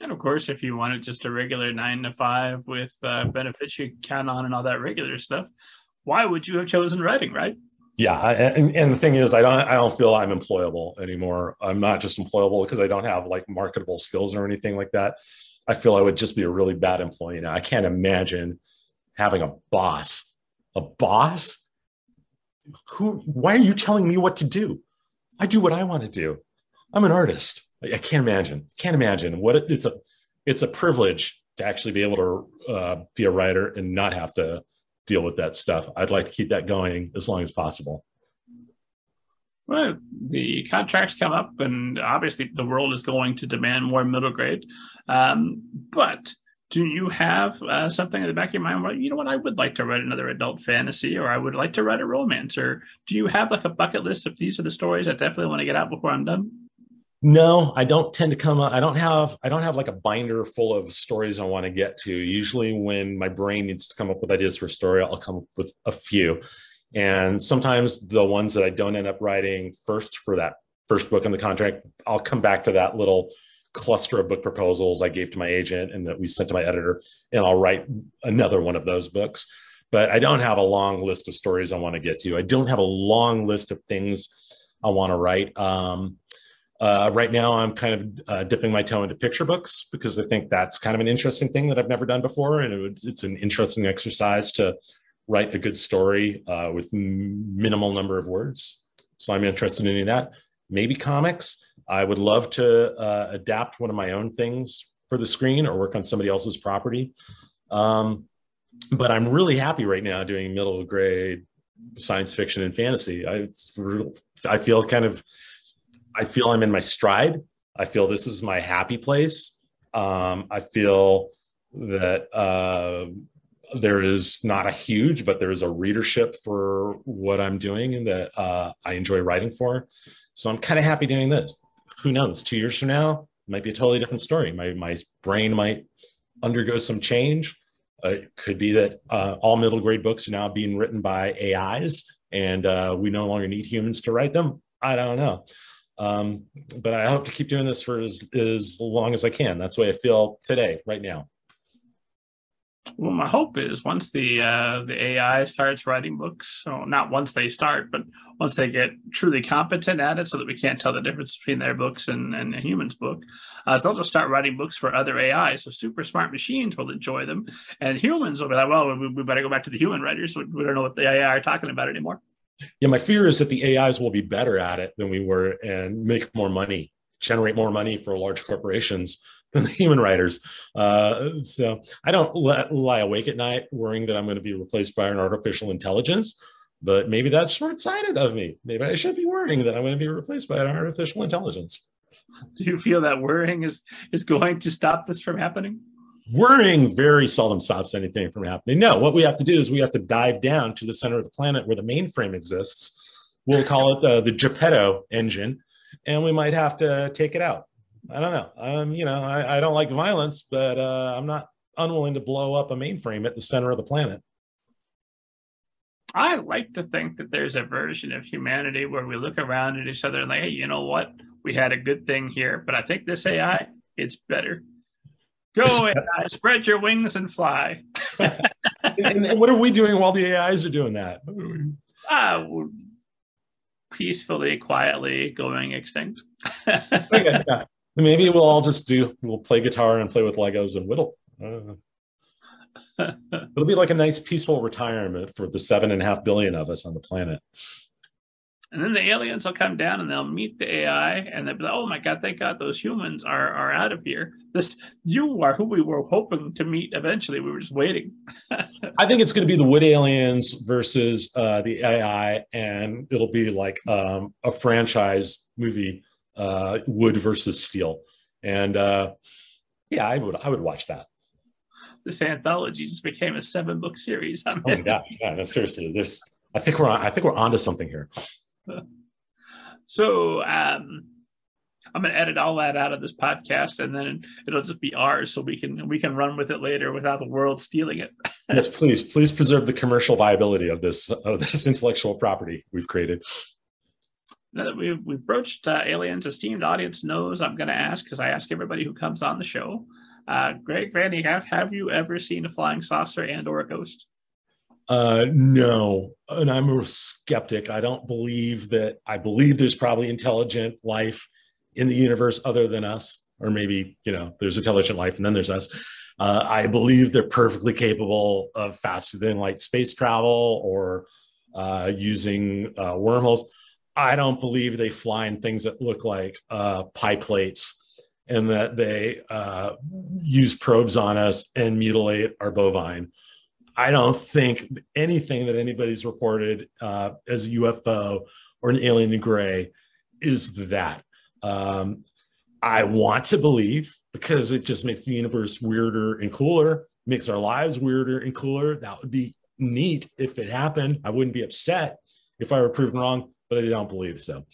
And of course, if you wanted just a regular nine to five with uh, benefits you count on and all that regular stuff, why would you have chosen writing, right? Yeah, and, and the thing is, I don't I don't feel I'm employable anymore. I'm not just employable because I don't have like marketable skills or anything like that. I feel I would just be a really bad employee now. I can't imagine having a boss. A boss? Who? Why are you telling me what to do? I do what I want to do. I'm an artist. I can't imagine. Can't imagine what it, it's a. It's a privilege to actually be able to uh, be a writer and not have to deal with that stuff. I'd like to keep that going as long as possible. Well, the contracts come up, and obviously the world is going to demand more middle grade. Um, but do you have uh, something in the back of your mind? Well, you know what? I would like to write another adult fantasy, or I would like to write a romance. Or do you have like a bucket list of these are the stories I definitely want to get out before I'm done? No, I don't tend to come up. I don't have I don't have like a binder full of stories I want to get to. Usually when my brain needs to come up with ideas for a story, I'll come up with a few. And sometimes the ones that I don't end up writing first for that first book in the contract, I'll come back to that little cluster of book proposals I gave to my agent and that we sent to my editor, and I'll write another one of those books. But I don't have a long list of stories I want to get to. I don't have a long list of things I want to write. Um, uh, right now, I'm kind of uh, dipping my toe into picture books because I think that's kind of an interesting thing that I've never done before, and it would, it's an interesting exercise to write a good story uh, with minimal number of words. So I'm interested in that. Maybe comics. I would love to uh, adapt one of my own things for the screen or work on somebody else's property. Um, but I'm really happy right now doing middle grade science fiction and fantasy. I, I feel kind of I feel I'm in my stride. I feel this is my happy place. Um, I feel that uh, there is not a huge, but there is a readership for what I'm doing and that uh, I enjoy writing for. So I'm kind of happy doing this. Who knows? Two years from now, might be a totally different story. My my brain might undergo some change. Uh, it could be that uh, all middle grade books are now being written by AIs, and uh, we no longer need humans to write them. I don't know. Um, but I hope to keep doing this for as, as long as I can. That's the way I feel today, right now. Well, my hope is once the uh, the AI starts writing books, so not once they start, but once they get truly competent at it, so that we can't tell the difference between their books and, and a human's book, uh, so they'll just start writing books for other AI. So super smart machines will enjoy them, and humans will be like, "Well, we, we better go back to the human writers. So we don't know what the AI are talking about anymore." Yeah, my fear is that the AIs will be better at it than we were and make more money, generate more money for large corporations [LAUGHS] than the human writers. Uh, so I don't let, lie awake at night worrying that I'm going to be replaced by an artificial intelligence. But maybe that's short sighted of me. Maybe I should be worrying that I'm going to be replaced by an artificial intelligence. Do you feel that worrying is is going to stop this from happening? Worrying very seldom stops anything from happening. No, what we have to do is we have to dive down to the center of the planet where the mainframe exists. We'll call it uh, the Geppetto engine, and we might have to take it out. I don't know. Um, you know, I, I don't like violence, but uh, I'm not unwilling to blow up a mainframe at the center of the planet. I like to think that there's a version of humanity where we look around at each other and like, hey, you know what? We had a good thing here, but I think this AI, it's better. Go uh, [LAUGHS] spread your wings and fly. [LAUGHS] and, and, what are we doing while the AIs are doing that? Uh, peacefully, quietly going extinct. [LAUGHS] okay, yeah. Maybe we'll all just do, we'll play guitar and play with Legos and whittle. It'll be like a nice peaceful retirement for the seven and a half billion of us on the planet. And then the aliens will come down and they'll meet the AI and they'll be like, oh my God, thank God those humans are, are out of here. This you are who we were hoping to meet eventually. We were just waiting. [LAUGHS] I think it's going to be the wood aliens versus uh, the AI, and it'll be like um, a franchise movie, uh, wood versus steel. And uh, yeah, I would I would watch that. this anthology just became a seven book series. [LAUGHS] oh my god! Yeah, no, seriously, there's. I think we're on. I think we're onto something here. So um, I'm gonna edit all that out of this podcast, and then it'll just be ours, so we can we can run with it later without the world stealing it. [LAUGHS] yes, please, please preserve the commercial viability of this of this intellectual property we've created. Now that we've we've broached uh, aliens, esteemed audience knows I'm going to ask because I ask everybody who comes on the show. Uh, Greg Vanny, have have you ever seen a flying saucer and or a ghost? Uh, no, and I'm a skeptic. I don't believe that. I believe there's probably intelligent life in the universe other than us, or maybe you know there's intelligent life and then there's us. Uh, I believe they're perfectly capable of faster than light space travel or uh, using uh, wormholes. I don't believe they fly in things that look like uh, pie plates and that they uh, use probes on us and mutilate our bovine. I don't think anything that anybody's reported uh, as a UFO or an alien in gray is that. Um, I want to believe because it just makes the universe weirder and cooler, makes our lives weirder and cooler. That would be neat if it happened. I wouldn't be upset if I were proven wrong, but I don't believe so.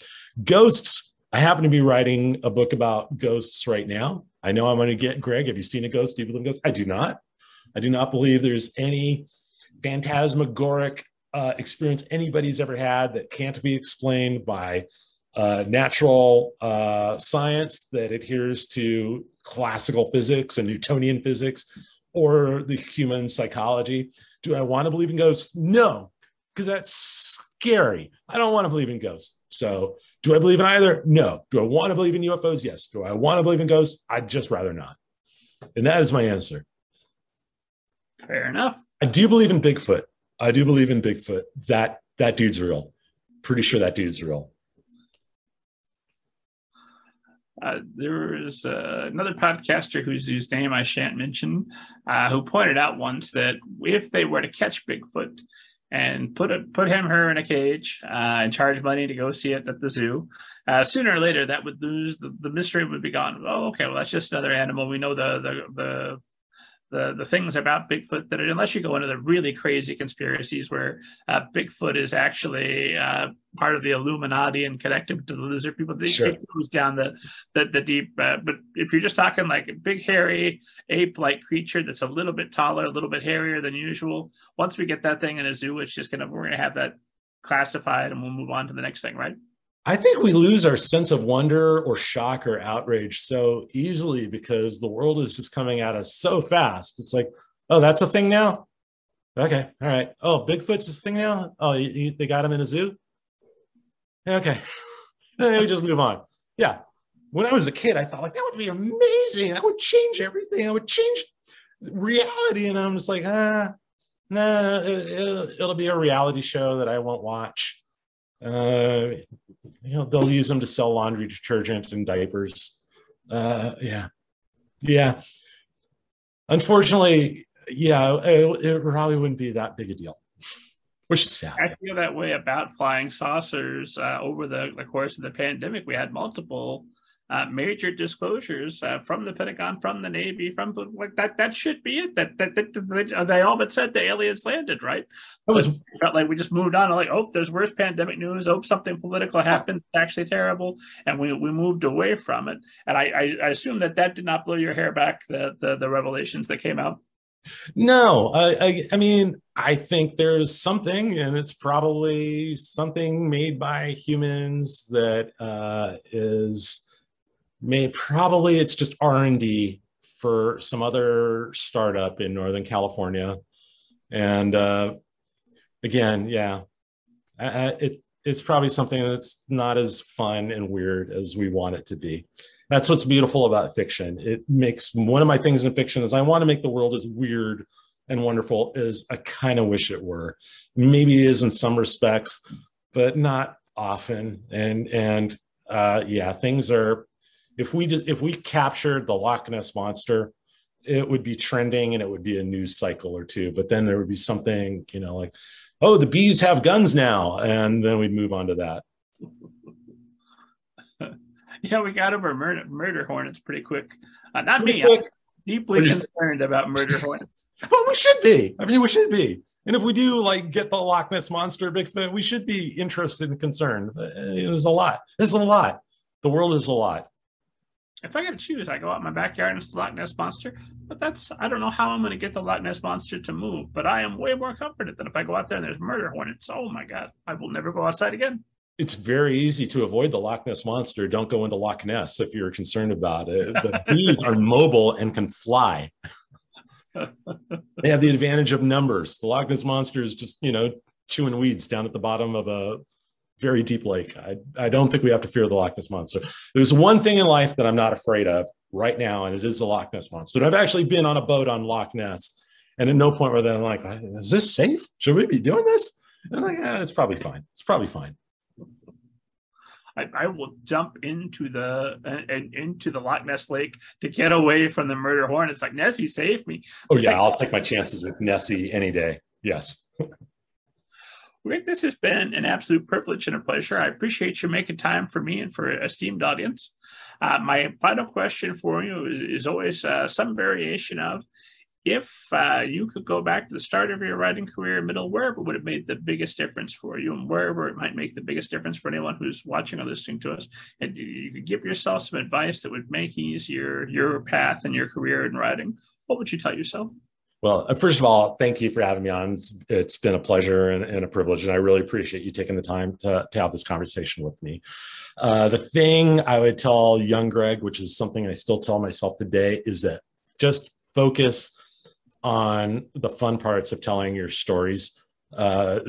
Ghosts. I happen to be writing a book about ghosts right now. I know I'm going to get Greg. Have you seen a ghost? Do you believe in ghosts? I do not. I do not believe there's any phantasmagoric uh, experience anybody's ever had that can't be explained by uh, natural uh, science that adheres to classical physics and Newtonian physics or the human psychology. Do I want to believe in ghosts? No, because that's scary. I don't want to believe in ghosts. So, do I believe in either? No. Do I want to believe in UFOs? Yes. Do I want to believe in ghosts? I'd just rather not. And that is my answer. Fair enough. I do believe in Bigfoot. I do believe in Bigfoot. That that dude's real. Pretty sure that dude's real. Uh, there was uh, another podcaster whose, whose name I shan't mention, uh, who pointed out once that if they were to catch Bigfoot and put a, put him her in a cage uh, and charge money to go see it at the zoo, uh, sooner or later that would lose the, the mystery would be gone. Oh, okay, well that's just another animal. We know the the the the the things about Bigfoot that unless you go into the really crazy conspiracies where uh, Bigfoot is actually uh, part of the Illuminati and connected to the lizard people, they sure. goes down the the, the deep. Uh, but if you're just talking like a big hairy ape-like creature that's a little bit taller, a little bit hairier than usual, once we get that thing in a zoo, it's just gonna we're gonna have that classified and we'll move on to the next thing, right? I think we lose our sense of wonder or shock or outrage so easily because the world is just coming at us so fast. It's like, oh, that's a thing now. Okay, all right. Oh, Bigfoot's a thing now. Oh, you, you, they got him in a zoo. Okay, [LAUGHS] we just move on. Yeah, when I was a kid, I thought like that would be amazing. That would change everything. That would change reality. And I'm just like, ah, nah, it, it'll be a reality show that I won't watch. Uh, you know, they'll use them to sell laundry detergent and diapers. Uh, yeah, yeah. Unfortunately, yeah, it, it probably wouldn't be that big a deal which is sad. I feel that way about flying saucers. Uh, over the, the, course of the pandemic, we had multiple uh, major disclosures uh, from the Pentagon, from the Navy, from like that. That should be it. That that, that, that they all but said the aliens landed, right? It was felt like we just moved on. Like, oh, there's worse pandemic news. Oh, something political happened. It's actually terrible, and we we moved away from it. And I, I, I assume that that did not blow your hair back. The the, the revelations that came out. No, I, I, I mean I think there's something, and it's probably something made by humans that uh, is may probably it's just r&d for some other startup in northern california. And uh, again yeah it, it's probably something that's not as fun and weird as we want it to be. That's what's beautiful about fiction. It makes one of my things in fiction is i want to make the world as weird and wonderful as i kind of wish it were. Maybe it is in some respects but not often. And and uh, yeah things are if we just if we captured the Loch Ness monster, it would be trending and it would be a news cycle or two. But then there would be something, you know, like, oh, the bees have guns now, and then we'd move on to that. [LAUGHS] yeah, we got over murder, murder hornets pretty quick. Uh, not pretty me. Quick. deeply concerned about murder hornets. [LAUGHS] well, we should be. I mean, we should be. And if we do like get the Loch Ness monster, Bigfoot, we should be interested and concerned. Uh, there's a lot. There's a lot. The world is a lot. If I got to choose, I go out in my backyard and it's the Loch Ness monster. But that's I don't know how I'm going to get the Loch Ness monster to move. But I am way more comforted than if I go out there and there's murder hornets. Oh my god, I will never go outside again it's very easy to avoid the Loch Ness monster. Don't go into Loch Ness if you're concerned about it. The [LAUGHS] bees are mobile and can fly. they have the advantage of numbers. The Loch Ness monster is just, you know, chewing weeds down at the bottom of a very deep lake. I, I don't think we have to fear the Loch Ness monster. There's one thing in life that I'm not afraid of right now, and it is the Loch Ness monster. And I've actually been on a boat on Loch Ness, and at no point where I'm like, is this safe? Should we be doing this? And I'm like, yeah, it's probably fine. It's probably fine. I, I will jump into the uh, into the Loch Ness Lake to get away from the murder horn. It's like Nessie, save me. Oh yeah, I'll take my chances with Nessie any day. Yes. [LAUGHS] Greg, this has been an absolute privilege and a pleasure. I appreciate you making time for me and for esteemed audience. Uh, my final question for you is, always uh, some variation of if uh, you could go back to the start of your writing career, middle, wherever would have made the biggest difference for you, and wherever it might make the biggest difference for anyone who's watching or listening to us, and you could give yourself some advice that would make easier your path and your career in writing, what would you tell yourself? Well, uh, first of all, thank you for having me on. it's, it's been a pleasure and, and, a privilege, and I really appreciate you taking the time to, to have this conversation with me. Uh, the thing I would tell young Greg, which is something I still tell myself today, is that just focus on the fun parts of telling your stories. Uh,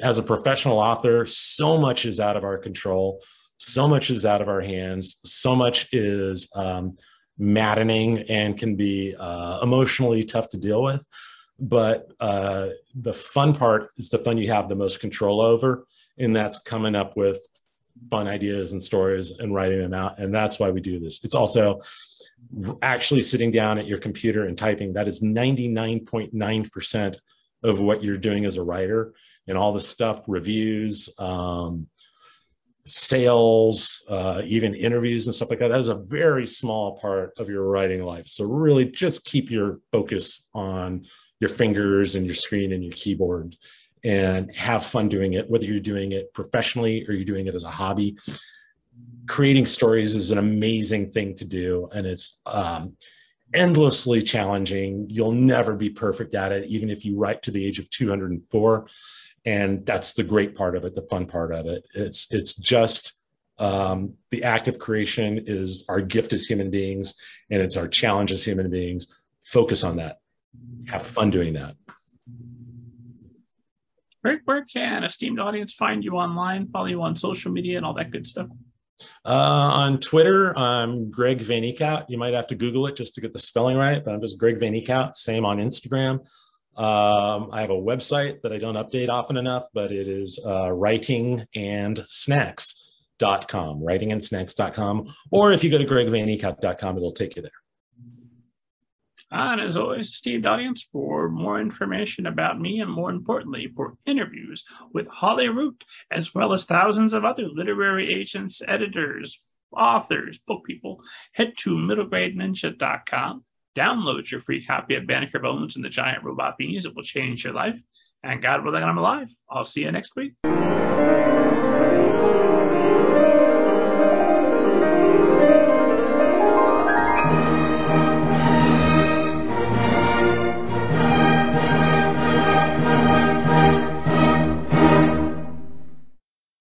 as a professional author, so much is out of our control, so much is out of our hands, so much is um, maddening and can be uh, emotionally tough to deal with. But uh, the fun part is the fun you have the most control over, and that's coming up with fun ideas and stories and writing them out. And that's why we do this. It's also actually sitting down at your computer and typing, that is 99.9% of what you're doing as a writer and all the stuff, reviews, um, sales, uh, even interviews and stuff like that. That is a very small part of your writing life. So really just keep your focus on your fingers and your screen and your keyboard and have fun doing it, whether you're doing it professionally or you're doing it as a hobby creating stories is an amazing thing to do and it's um, endlessly challenging you'll never be perfect at it even if you write to the age of 204 and that's the great part of it the fun part of it it's it's just um, the act of creation is our gift as human beings and it's our challenge as human beings focus on that have fun doing that where, where can esteemed audience find you online follow you on social media and all that good stuff uh, on Twitter, I'm Greg Van Eekhout. You might have to Google it just to get the spelling right, but I'm just Greg Van Eekhout. Same on Instagram. Um, I have a website that I don't update often enough, but it is uh, writingandsnacks.com, writingandsnacks.com. Or if you go to gregvaneekhout.com, it'll take you there. And as always, esteemed audience, for more information about me and more importantly, for interviews with Holly Root, as well as thousands of other literary agents, editors, authors, book people, head to middlegradeninja.com. Download your free copy of Banneker Bones and the Giant Robot Bees. It will change your life. And God willing, I'm alive. I'll see you next week.